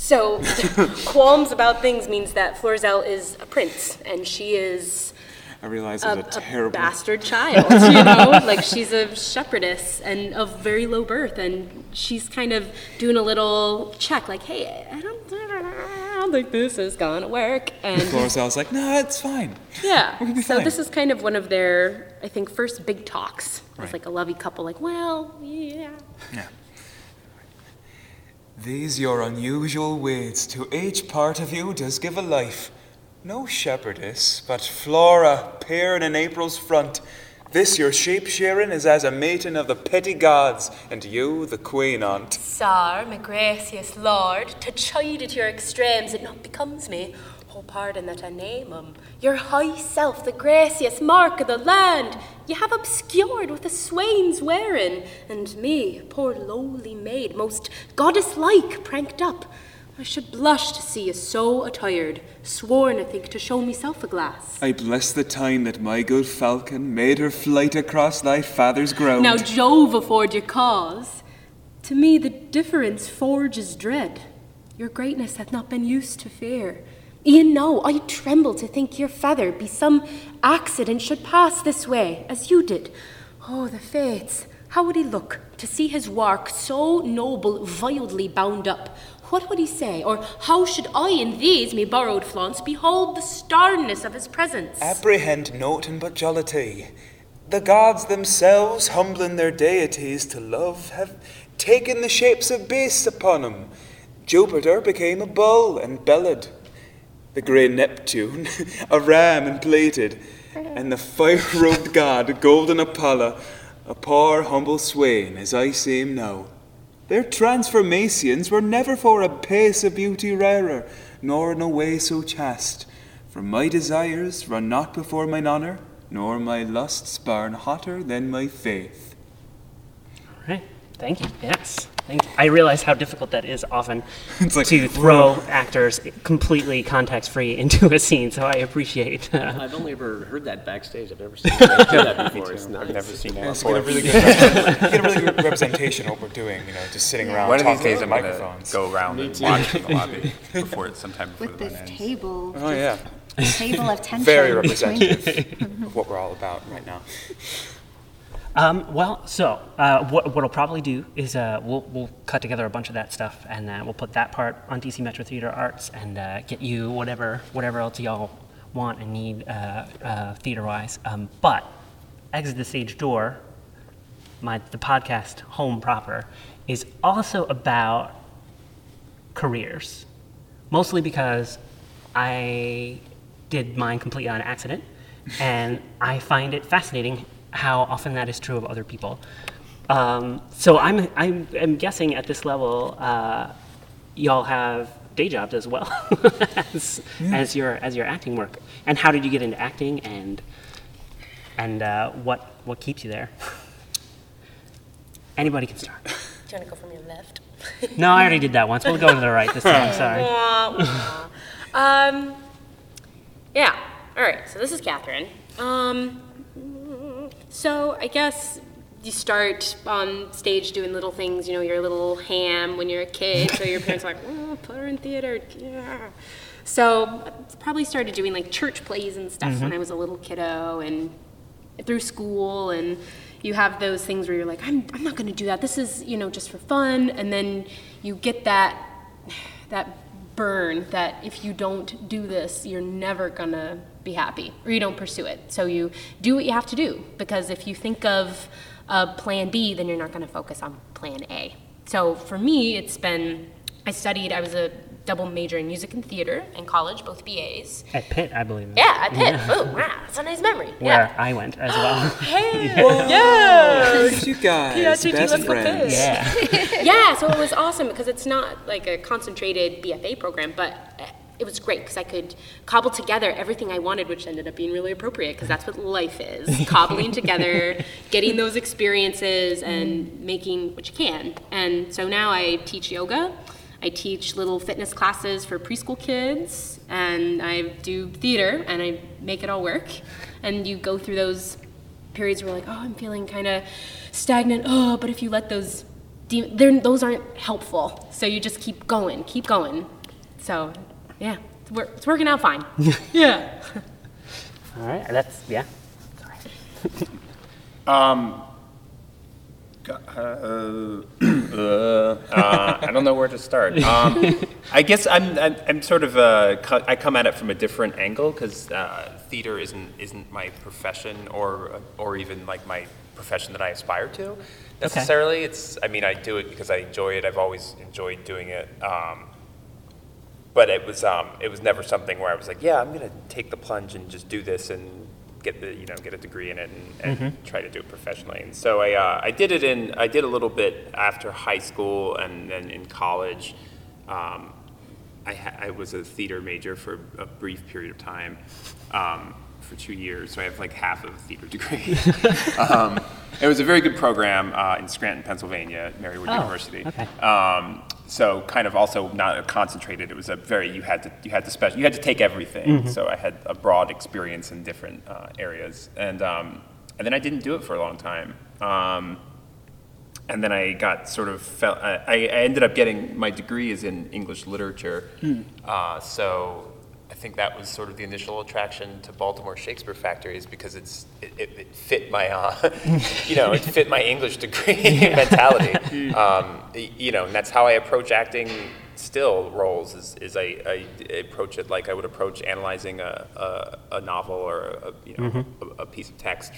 F: So, qualms about things means that Florizel is a prince, and she is
C: I realize
F: a,
C: it was a,
F: a
C: terrible.
F: bastard child, you know? like, she's a shepherdess and of very low birth, and she's kind of doing a little check, like, hey, I don't, I don't think this is gonna work. And
C: Florizel's like, no, it's fine.
F: yeah, so
C: fine.
F: this is kind of one of their, I think, first big talks. It's
C: Right.
F: like a lovey couple, like, well, yeah.
C: Yeah. These your unusual ways, to each part of you does give a life. No shepherdess, but Flora, peering in April's front. This your sheep shearing is as a mating of the petty gods, and you the queen aunt.
F: Sir, my gracious lord, to chide at your extremes it not becomes me. Oh, pardon that I name 'em. Your high self, the gracious mark of the land, ye have obscured with a swain's wearing, and me, poor lowly maid, most goddess-like, pranked up. I should blush to see you so attired, sworn, I think, to show myself a glass.
C: I bless the time that my good falcon made her flight across thy father's ground.
F: Now Jove afford you cause. To me the difference forges dread. Your greatness hath not been used to fear. E'en now I tremble to think your feather be some accident should pass this way, as you did. Oh, the fates! How would he look to see his work so noble wildly bound up? What would he say, or how should I in these me borrowed flaunts behold the starnness of his presence?
C: Apprehend nothing but jollity. The gods themselves, humbling their deities to love, have taken the shapes of beasts upon 'em. Jupiter became a bull and bellowed. The grey Neptune, a ram and and the fire-robed god, golden Apollo, a poor humble swain, as I see him now. Their transformations were never for a pace of beauty rarer, nor in a way so chaste. For my desires run not before mine honour, nor my lusts burn hotter than my faith.
A: Right. Thank you. Yes. Thank you. I realize how difficult that is often
C: It's like,
A: to throw actors completely context free into a scene. So I appreciate. Uh,
D: I've only ever heard that backstage. I've never seen anybody do that before. It's nice.
E: I've never seen that
C: Let's
E: before.
C: get a really good, repre- get a really good representation of what we're doing, you know, just sitting around
E: One of
C: talking
E: these days,
C: to
E: I'm gonna
C: microphones.
E: go around and watch in the lobby before it's sometime before
G: With
E: the
G: this
E: event ends.
G: table,
C: Oh, yeah.
G: table of tension.
C: Very
G: between-
C: representative of what we're all about right now.
A: Um, well, so uh, what what I'll probably do is uh, we'll we'll cut together a bunch of that stuff and uh, we'll put that part on DC Metro Theater Arts and uh, get you whatever whatever else y'all want and need uh, uh, theater wise. Um, but exit the stage door. My the podcast home proper is also about careers, mostly because I did mine completely on accident, and I find it fascinating how often that is true of other people. Um, so I'm, I'm, I'm guessing at this level, uh, y'all have day jobs as well as, as your as your acting work. And how did you get into acting, and and uh, what what keeps you there? Anybody can start.
F: Do you want to go from your left?
A: No, I already did that once. We'll go to the right this time. Sorry.
F: um, yeah. All right. So this is Catherine. Um, so I guess you start on stage doing little things. You know, you're a little ham when you're a kid. So your parents are like, oh, put her in theater. Yeah. So I probably started doing like church plays and stuff when mm-hmm. I was a little kiddo and through school and you have those things where you're like I'm, I'm not going to do that this is you know just for fun and then you get that that burn that if you don't do this you're never to be happy or you don't pursue it. So you do what you have to do because if you think of a plan b then you're not to focus on plan a. So for me it's been i studied i was a double major in music and theater in college both bas
A: At Pitt, I believe.
F: yeah at pitt oh wow that's a nice memory
A: Where
F: yeah
A: I went as well.
F: Oh, hey, yeah.
C: you guys,
F: PRTT
C: best
F: Left for
C: friends.
A: yeah.
F: yeah, so it was awesome because it's not like a concentrated BFA program, but uh, it was great because I could cobble together everything I wanted, which ended up being really appropriate because that's what life is cobbling together, getting those experiences, and making what you can. And so now I teach yoga. I teach little fitness classes for preschool kids, and I do theater, and I make it all work. And you go through those periods where, like, oh, I'm feeling kind of stagnant. Oh, but if you let those, de- those aren't helpful. So you just keep going, keep going. So, yeah, it's, wor- it's working out fine. yeah.
A: All right, that's yeah.
E: Um, Uh, uh, I don't know where to start. Um, I guess I'm, I'm, I'm sort of uh, co- I come at it from a different angle because uh, theater isn't isn't my profession or or even like my profession that I aspire to necessarily. It's I mean I do it because I enjoy it. I've always enjoyed doing it. Um, but it was um, it was never something where I was like, yeah, I'm gonna take the plunge and just do this and get the you know get a degree in it and, and try to do it professionally. And so I uh, I did it in I did a little bit after high school and then in college. Um, I, ha- I was a theater major for a brief period of time. Um, for two years, so I have like half of a theater degree. um, it was a very good program uh, in Scranton, Pennsylvania, Marywood
A: Oh,
E: University.
A: okay.
E: Um, so kind of also not concentrated. It was a very you had to you had to special you had to take everything. So I had a broad experience in different uh, areas, and um, and then I didn't do it for a long time. Um, and then I got sort of fell. I, I ended up getting my degree is in English literature. Uh, so I think that was sort of the initial attraction to Baltimore Shakespeare Factory is because it's it, it, it fit my uh, you know it fit my English degree mentality. Um, you know, and that's how I approach acting. Still, roles is, is I, I approach it like I would approach analyzing a, a, a novel or a, you know a, a piece of text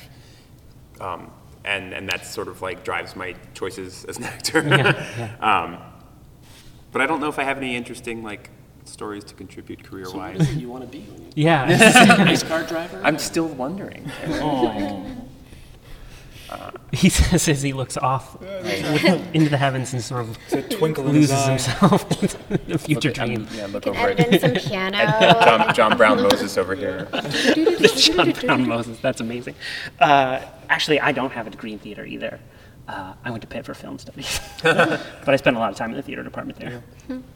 E: um, and and that sort of like drives my choices as an actor. um, but I don't know if I have any interesting like stories to contribute career
D: So what
E: wise.
D: is it you want to be when you
A: Yeah.
D: race car driver?
E: I'm still wondering.
A: he says as he looks off into the heavens and sort of
C: It's twinkle in his
A: loses
C: eye.
A: himself into the future
E: Look at-
A: dream.
E: yeah, look
B: Can
E: over
B: edit
E: it.
B: some piano.
E: John, John Brown Moses over here.
A: the John Brown Moses. That's amazing. Uh, actually, I don't have a degree in theater either. Uh, I went to Pitt for film studies, but I spent a lot of time in the theater department there.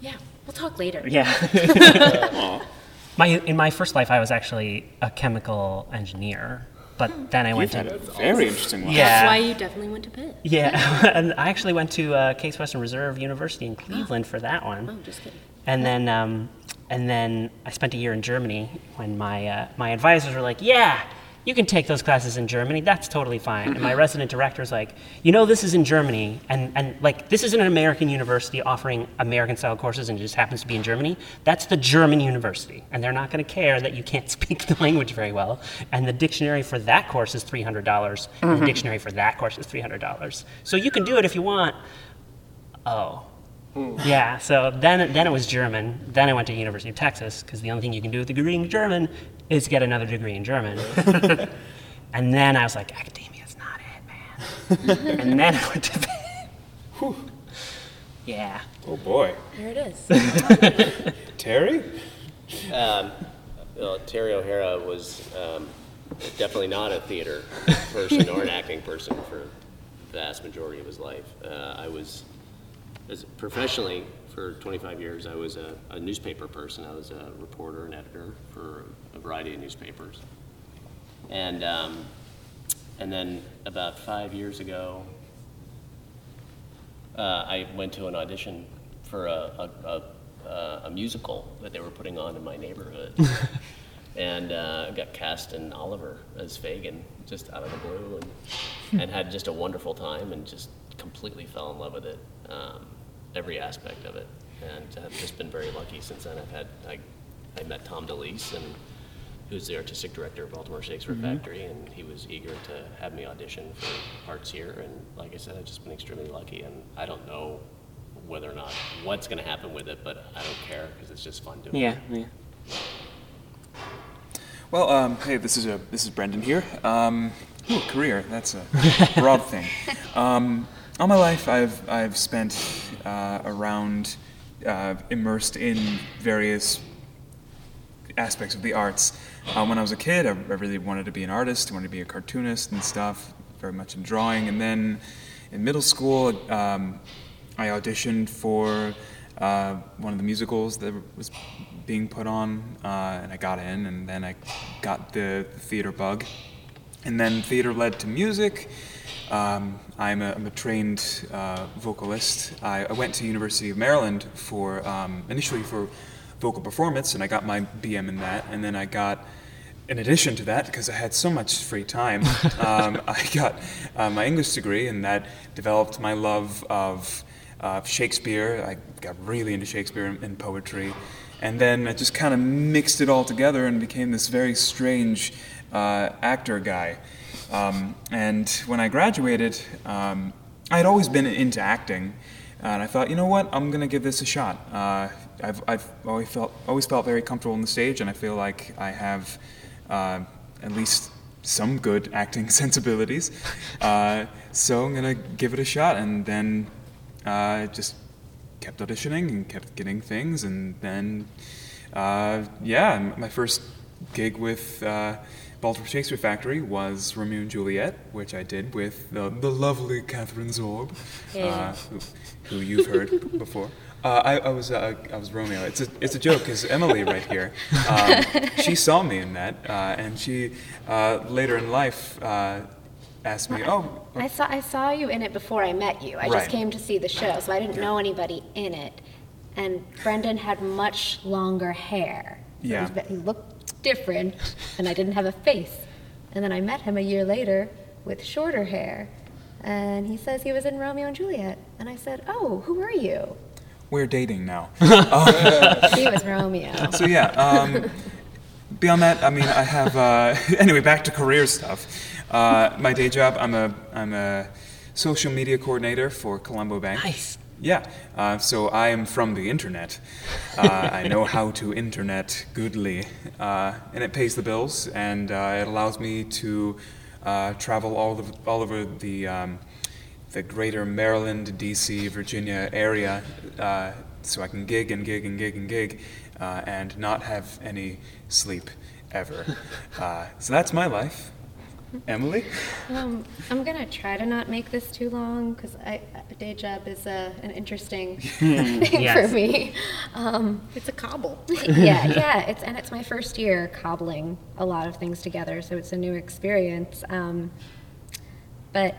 F: Yeah, we'll talk later.
A: Yeah. my in my first life, I was actually a chemical engineer, but then I went to
C: Very interesting. One.
A: yeah.
F: That's why you definitely went to Pitt.
A: Yeah, and I actually went to uh, Case Western Reserve University in Cleveland for that one.
F: Oh, just kidding.
A: And then, um, and then I spent a year in Germany when my uh, my advisors were like, "Yeah, you can take those classes in Germany. That's totally fine." And my mm-hmm. resident director was like, "You know, this is in Germany, and and like this isn't an American university offering American style courses, and it just happens to be in Germany. That's the German university, and they're not going to care that you can't speak the language very well. And the dictionary for that course is three hundred dollars, and the mm-hmm. dictionary for that course is three hundred dollars. So you can do it if you want." Oh. Hmm. Yeah, so then, then it was German. Then I went to University of Texas because the only thing you can do with a degree in German is get another degree in German. and then I was like, academia's not it, man. and then I went to Pitt. Yeah.
C: Oh boy,
F: There it is.
C: Terry.
D: Um, well, Terry O'Hara was um, definitely not a theater person or an acting person for the vast majority of his life. Uh, I was, as professionally, for 25 years, I was a, a newspaper person. I was a reporter and editor for a variety of newspapers. And, um, and then about five years ago, uh, I went to an audition for a, a, a, uh, a musical that they were putting on in my neighborhood. and uh, got cast in Oliver as Fagin, just out of the blue, and, and had just a wonderful time and just completely fell in love with it, um, every aspect of it. And I've just been very lucky since then. I've had, I, I met Tom Delise, and who's the artistic director of Baltimore Shakespeare Factory, and he was eager to have me audition for parts here. And like I said, I've just been extremely lucky, and I don't know whether or not what's going to happen with it, but I don't care because it's just fun doing it.
A: Yeah, yeah.
C: Well, um, hey, this is a this is Brendan here. Um, ooh, career. That's a broad thing. Um, all my life, I've I've spent uh, around uh, immersed in various aspects of the arts. Uh, when I was a kid, I, I really wanted to be an artist. I wanted to be a cartoonist and stuff. Very much in drawing. And then in middle school, um, I auditioned for uh, one of the musicals that was being put on, uh, and I got in. And then I got the theater bug, and then theater led to music. Um, I'm, a, I'm a trained uh, vocalist. I, I went to University of Maryland for um, initially for vocal performance, and I got my BM in that. And then I got, in addition to that, because I had so much free time, um, I got uh, my English degree, and that developed my love of uh, Shakespeare. I got really into Shakespeare and, and poetry. And then I just kind of mixed it all together and became this very strange uh, actor guy. Um, and when I graduated, um, I had always been into acting, and I thought, you know what, I'm gonna give this a shot. I've, I've always felt always felt very comfortable on the stage, and I feel like I have uh, at least some good acting sensibilities. Uh, so I'm gonna give it a shot, and then uh, just kept auditioning and kept getting things, and then uh, yeah, my first gig with uh, Baltimore Shakespeare Factory was Romeo and Juliet, which I did with the, the lovely Catherine Zorb,
F: Yeah.
C: uh, who, who you've heard before. Uh, I, I was uh, I was Romeo. It's a it's a joke because Emily right here, um, she saw me in that, uh, and she uh, later in life uh, asked me, "Oh,
B: I saw I saw you in it before I met you. I
C: Right.
B: just came to see the show, so I didn't know anybody in it. And Brendan had much longer hair. So
C: Yeah.
B: He looked different, and I didn't have a face. And then I met him a year later with shorter hair, and he says he was in Romeo and Juliet. And I said, "Oh, who are you?"
C: We're dating now."
B: He was Romeo.
C: so yeah. Um, beyond that, I mean, I have. Uh, anyway, back to career stuff. Uh, my day job, I'm a I'm a social media coordinator for Colombo Bank.
A: Nice.
C: Yeah. Uh, so I am from the internet. Uh, I know how to internet goodly, uh, and it pays the bills, and uh, it allows me to uh, travel all of, all over the. Um, the greater Maryland, D.C., Virginia area, uh, so I can gig and gig and gig and gig, uh, and not have any sleep ever. Uh, so that's my life. Emily?
B: Um, I'm gonna try to not make this too long because I a day job is uh, an interesting thing
A: yes.
B: for me. Um,
F: It's a cobble.
B: yeah, yeah. It's and it's my first year cobbling a lot of things together, so it's a new experience. Um, but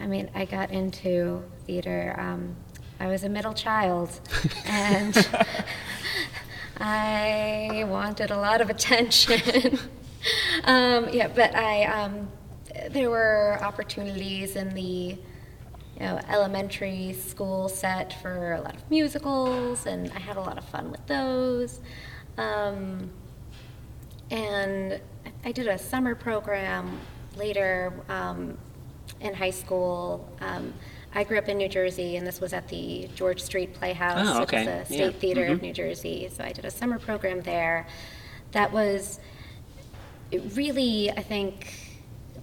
B: I mean, I got into theater. Um, I was a middle child, and I wanted a lot of attention. um, yeah, but I um, there were opportunities in the you know, elementary school set for a lot of musicals, and I had a lot of fun with those. Um, and I did a summer program later um, in high school. Um, I grew up in New Jersey, and this was at the George Street Playhouse,
A: Oh,
B: which
A: okay.
B: is the
A: Yeah.
B: State Theater of
A: Mhm.
B: New Jersey. So I did a summer program there. That was really, I think,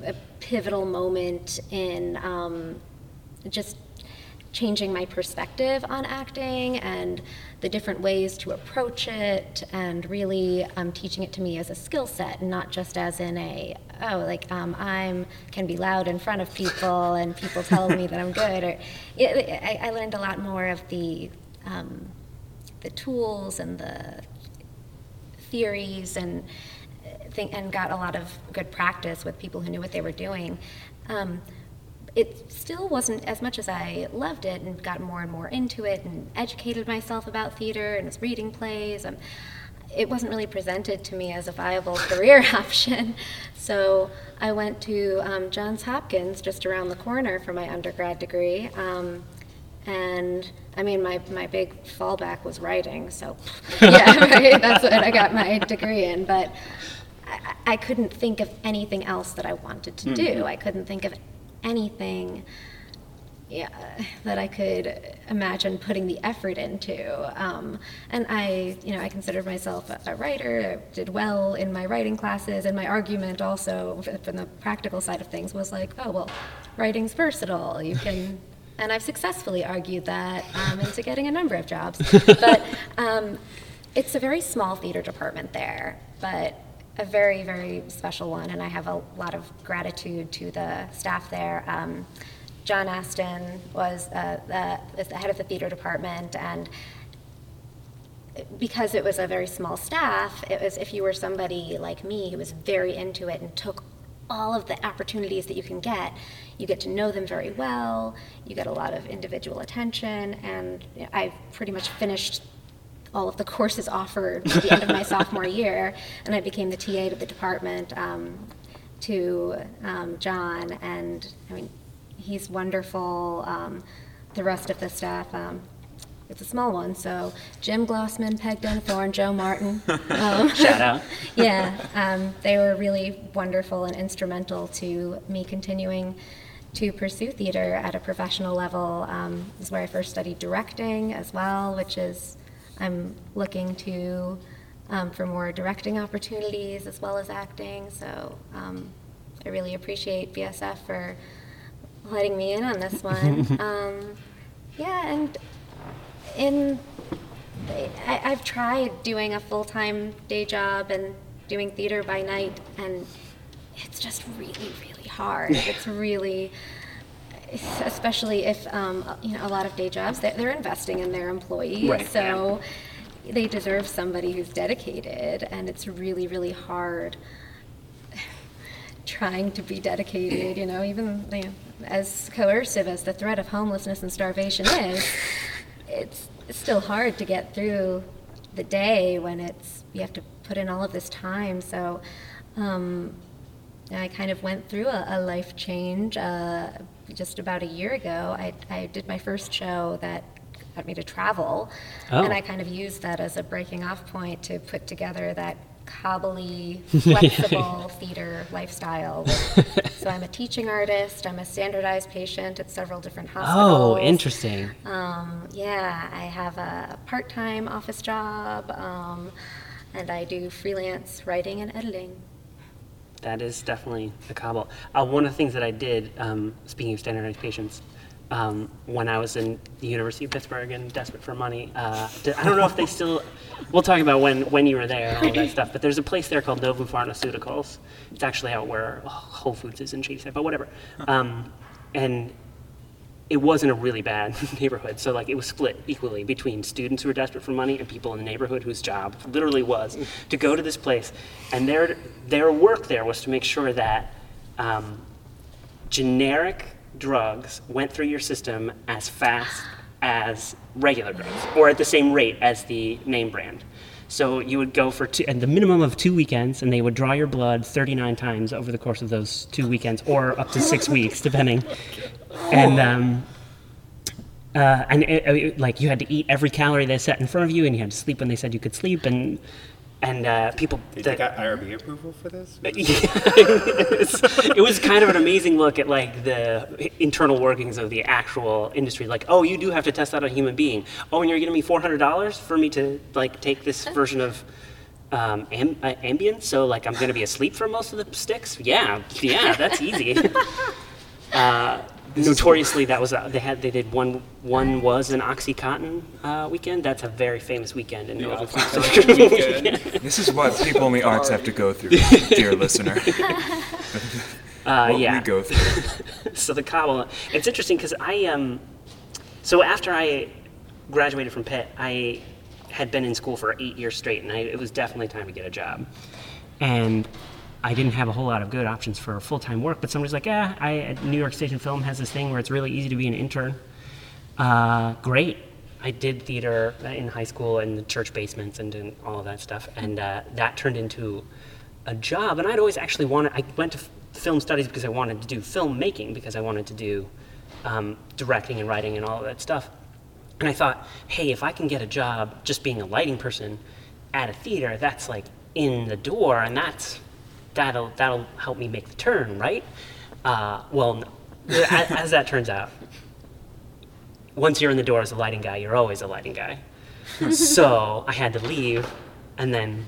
B: a pivotal moment in um, just changing my perspective on acting and the different ways to approach it and really um, teaching it to me as a skill set and not just as in a oh like um, i'm can be loud in front of people and people tell me that i'm good or it, I, I learned a lot more of the um, the tools and the theories and uh, and got a lot of good practice with people who knew what they were doing. It still wasn't as much as I loved it and got more and more into it and educated myself about theater and was reading plays. Um, it wasn't really presented to me as a viable career option. So I went to um, Johns Hopkins just around the corner for my undergrad degree. Um, and I mean, my, my big fallback was writing, so yeah, right, that's what I got my degree in. But I, I couldn't think of anything else that I wanted to do. I couldn't think of anything yeah, that I could imagine putting the effort into. Um, and I, you know, I considered myself a, a writer. I did well in my writing classes, and my argument also from the practical side of things was like, oh well, writing's versatile. You can. And I've successfully argued that um, into getting a number of jobs. But um, It's a very small theater department there, but a very, very special one, and I have a lot of gratitude to the staff there. Um, John Astin was uh, the, the head of the theater department, and because it was a very small staff, it was if you were somebody like me who was very into it and took all of the opportunities that you can get, you get to know them very well, you get a lot of individual attention, and I've pretty much finished all of the courses offered at the end of my sophomore year, and I became the TA to the department um, to um, John, and I mean, he's wonderful. Um, the rest of the staff, um, it's a small one, so Jim Glossman, Peg Denthorn, Joe Martin. Um,
A: Shout out.
B: yeah, um, they were really wonderful and instrumental to me continuing to pursue theater at a professional level. Um, this is where I first studied directing as well, which is I'm looking to um, for more directing opportunities as well as acting. So um, I really appreciate BSF for letting me in on this one. um, yeah, and in I, I've tried doing a full-time day job and doing theater by night, and it's just really, really hard. It's really, especially if um, you know a lot of day jobs they're, they're investing in their employees,
A: Right,
B: so they deserve somebody who's dedicated, and it's really, really hard trying to be dedicated, you know, even you know, as coercive as the threat of homelessness and starvation is, it's, it's still hard to get through the day when it's you have to put in all of this time. So um, I kind of went through a, a life change uh, just about a year ago. I, I did my first show that got me to travel,
A: Oh.
B: and I kind of used that as a breaking off point to put together that cobbly, flexible theater lifestyle. so I'm a teaching artist. I'm a standardized patient at several different hospitals.
A: Oh, interesting.
B: Um, yeah, I have a part-time office job, um, and I do freelance writing and editing.
A: That is definitely a cobble. Uh, one of the things that I did, um, speaking of standardized patients, um, when I was in the University of Pittsburgh and desperate for money, uh, d- I don't know if they still. We'll talk about when when you were there and all that stuff. But there's a place there called Novum Pharmaceuticals. It's actually out where oh, Whole Foods is in Shadyside, but whatever. Um, and it wasn't a really bad neighborhood. So like it was split equally between students who were desperate for money and people in the neighborhood whose job literally was to go to this place, and their their work there was to make sure that um, generic drugs went through your system as fast as regular drugs, or at the same rate as the name brand. So you would go for two, and the minimum of two weekends, and they would draw your blood 39 times over the course of those two weekends, or up to six weeks, depending. And um, uh, and it, it- like you had to eat every calorie they set in front of you, and you had to sleep when they said you could sleep, and and uh, people.
E: Did
A: that-
E: you got IRB approval for this?
A: it was kind of an amazing look at like the internal workings of the actual industry. Like, oh, you do have to test out a human being. Oh, and you're giving me four hundred dollars for me to like take this version of um, am- uh, Ambien. So like, I'm going to be asleep for most of the sticks. Yeah, yeah, that's easy. uh, notoriously, that was a, they had they did one one was an OxyContin uh, weekend. That's a very famous weekend in Nova.
C: This is what people in the arts have to go through, dear listener.
A: Uh,
C: what
A: yeah.
C: we go through.
A: so the cobble it's interesting because i um so after i graduated from pitt i had been in school for eight years straight and I, it was definitely time to get a job and i didn't have a whole lot of good options for full-time work but somebody's like yeah I, new york station film has this thing where it's really easy to be an intern. Uh, great. I did theater in high school in the church basements and all of that stuff and uh, that turned into a job and i'd always actually wanted i went to film studies because i wanted to do filmmaking because i wanted to do um, directing and writing and all of that stuff and i thought hey if i can get a job just being a lighting person at a theater that's like in the door and that's that'll that'll help me make the turn right uh, well no. as, as that turns out once you're in the door as a lighting guy you're always a lighting guy so i had to leave and then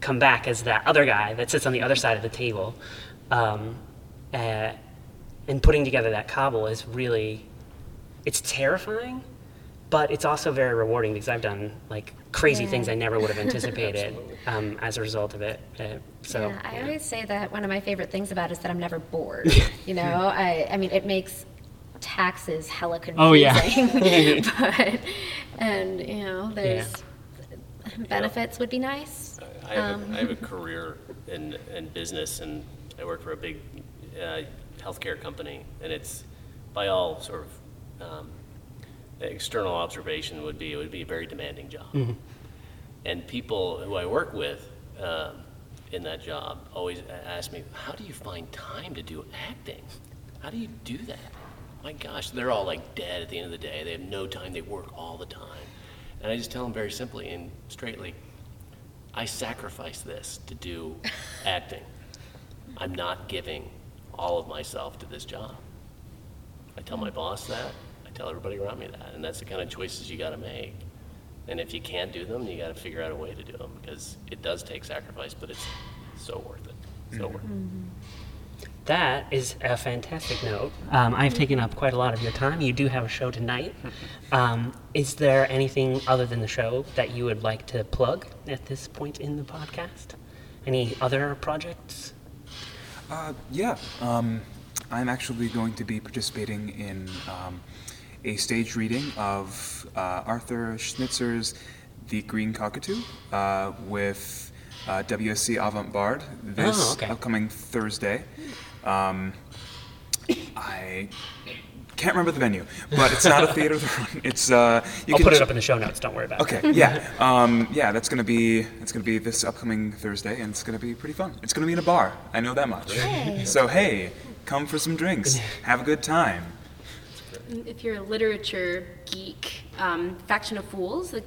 A: come back as that other guy that sits on the other side of the table. Um, uh, and putting together that cobble is really, it's terrifying but it's also very rewarding because I've done like crazy
B: Yeah.
A: things I never would have anticipated um, as a result of it. Uh, so
B: yeah, I
A: yeah.
B: always say that one of my favorite things about it is that I'm never bored. you know, I, I mean, it makes taxes hella confusing.
A: Oh, yeah.
B: but, and, you know, there's benefits would be nice.
D: I have,
B: Um,
D: a, I have a career in, in business, and I work for a big uh, healthcare company, and it's by all sort of um, external observation would be it would be a very demanding job. And people who I work with um, in that job always ask me, "How do you find time to do acting? How do you do that?" My gosh, they're all like dead at the end of the day. They have no time. They work all the time, and I just tell them very simply and straightly, I sacrifice this to do acting. I'm not giving all of myself to this job. I tell my boss that. I tell everybody around me that. And that's the kind of choices you got to make. And if you can't do them, you got to figure out a way to do them because it does take sacrifice, but it's so worth it. So worth it.
A: That is a fantastic note. Um, I've taken up quite a lot of your time. You do have a show tonight. Um, is there anything other than the show that you would like to plug at this point in the podcast? Any other projects?
C: Uh, yeah, um, I'm actually going to be participating in um, a stage reading of uh, Arthur Schnitzler's The Green Cockatoo uh, with uh, WSC Avant Bard this
A: Oh, okay.
C: upcoming Thursday. Um, I can't remember the venue, but it's not a theater. It's uh, you
A: I'll
C: can
A: put it up in the show notes. Don't worry about it.
C: Okay, yeah, um, yeah, that's gonna be it's gonna be this upcoming Thursday, and it's gonna be pretty fun. It's gonna be in a bar. I know that much. So hey, come for some drinks, have a good time.
F: If you're a literature geek, um, Faction of Fools, the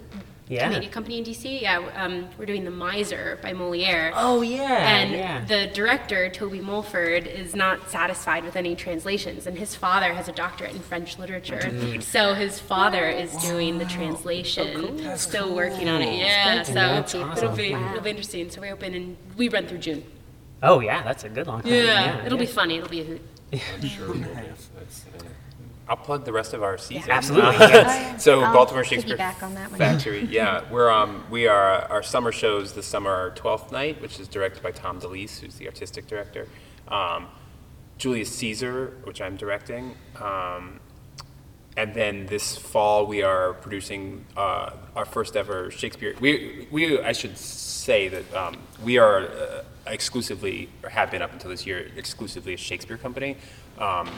A: Yeah.
F: Commedia company in DC, yeah, um, we're doing The Miser by Moliere.
A: Oh yeah,
F: and
A: yeah.
F: the director, Toby Mulford, is not satisfied with any translations, and his father has a doctorate in French literature. So his father is doing the translation, still working on it. Yeah, so
A: That's
F: it'll be
B: Wow.
F: it'll be interesting. So we open and we run through June.
A: oh yeah, that's a good long time.
F: Yeah, it'll be funny. It'll be a hoot.
E: I'll plug the rest of our season.
A: Absolutely, yes.
E: so
B: I'll
E: Baltimore Shakespeare
B: piggyback on that one.
E: Factory. Yeah, we're um, we are our summer shows this summer are Twelfth Night, which is directed by Tom Delise, who's the artistic director. Um, Julius Caesar, which I'm directing. Um, and then this fall we are producing uh, our first ever Shakespeare. We we I should say that um, we are uh, exclusively or have been up until this year exclusively a Shakespeare company, um,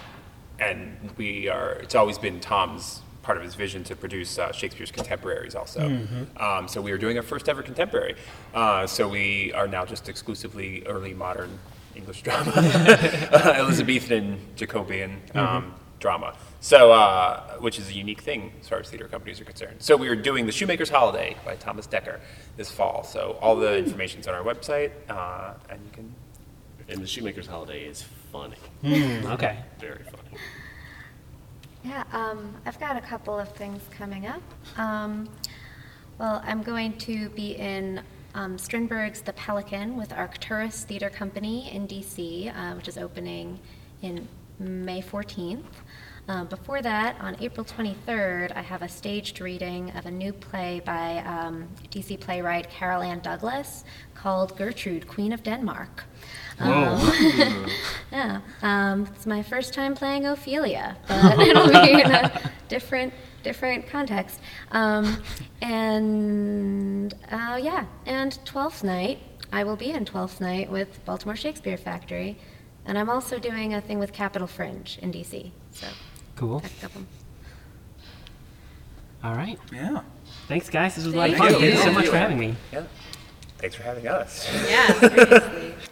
E: and we are. It's always been Tom's part of his vision to produce uh, Shakespeare's contemporaries also. Um, so we are doing our first ever contemporary. Uh, so we are now just exclusively early modern English drama, Elizabethan Jacobean um, drama. So, uh, which is a unique thing as far as theater companies are concerned. So we are doing The Shoemaker's Holiday by Thomas Dekker this fall. So all the information's on our website, uh, and you can.
D: And the Shoemaker's Holiday is funny,
A: Mm, okay.
D: very funny.
B: Yeah, um, I've got a couple of things coming up. Um, well, I'm going to be in um, Strindberg's The Pelican with Arcturus Theater Company in DC, uh, which is opening in May 14th. Uh, before that, on April 23rd, I have a staged reading of a new play by um, DC playwright Carol Ann Douglas called Gertrude, Queen of Denmark. Um, yeah, um, it's my first time playing Ophelia, but it'll be in a different different context. Um, and uh, yeah, and Twelfth Night, I will be in Twelfth Night with Baltimore Shakespeare Factory, and I'm also doing a thing with Capital Fringe in DC. So
A: Cool.
B: a couple.
A: All right.
C: Yeah.
A: Thanks, guys. This was a lot of fun. Thank you so much for having me.
E: Yeah. Thanks for having us.
F: Yeah, seriously.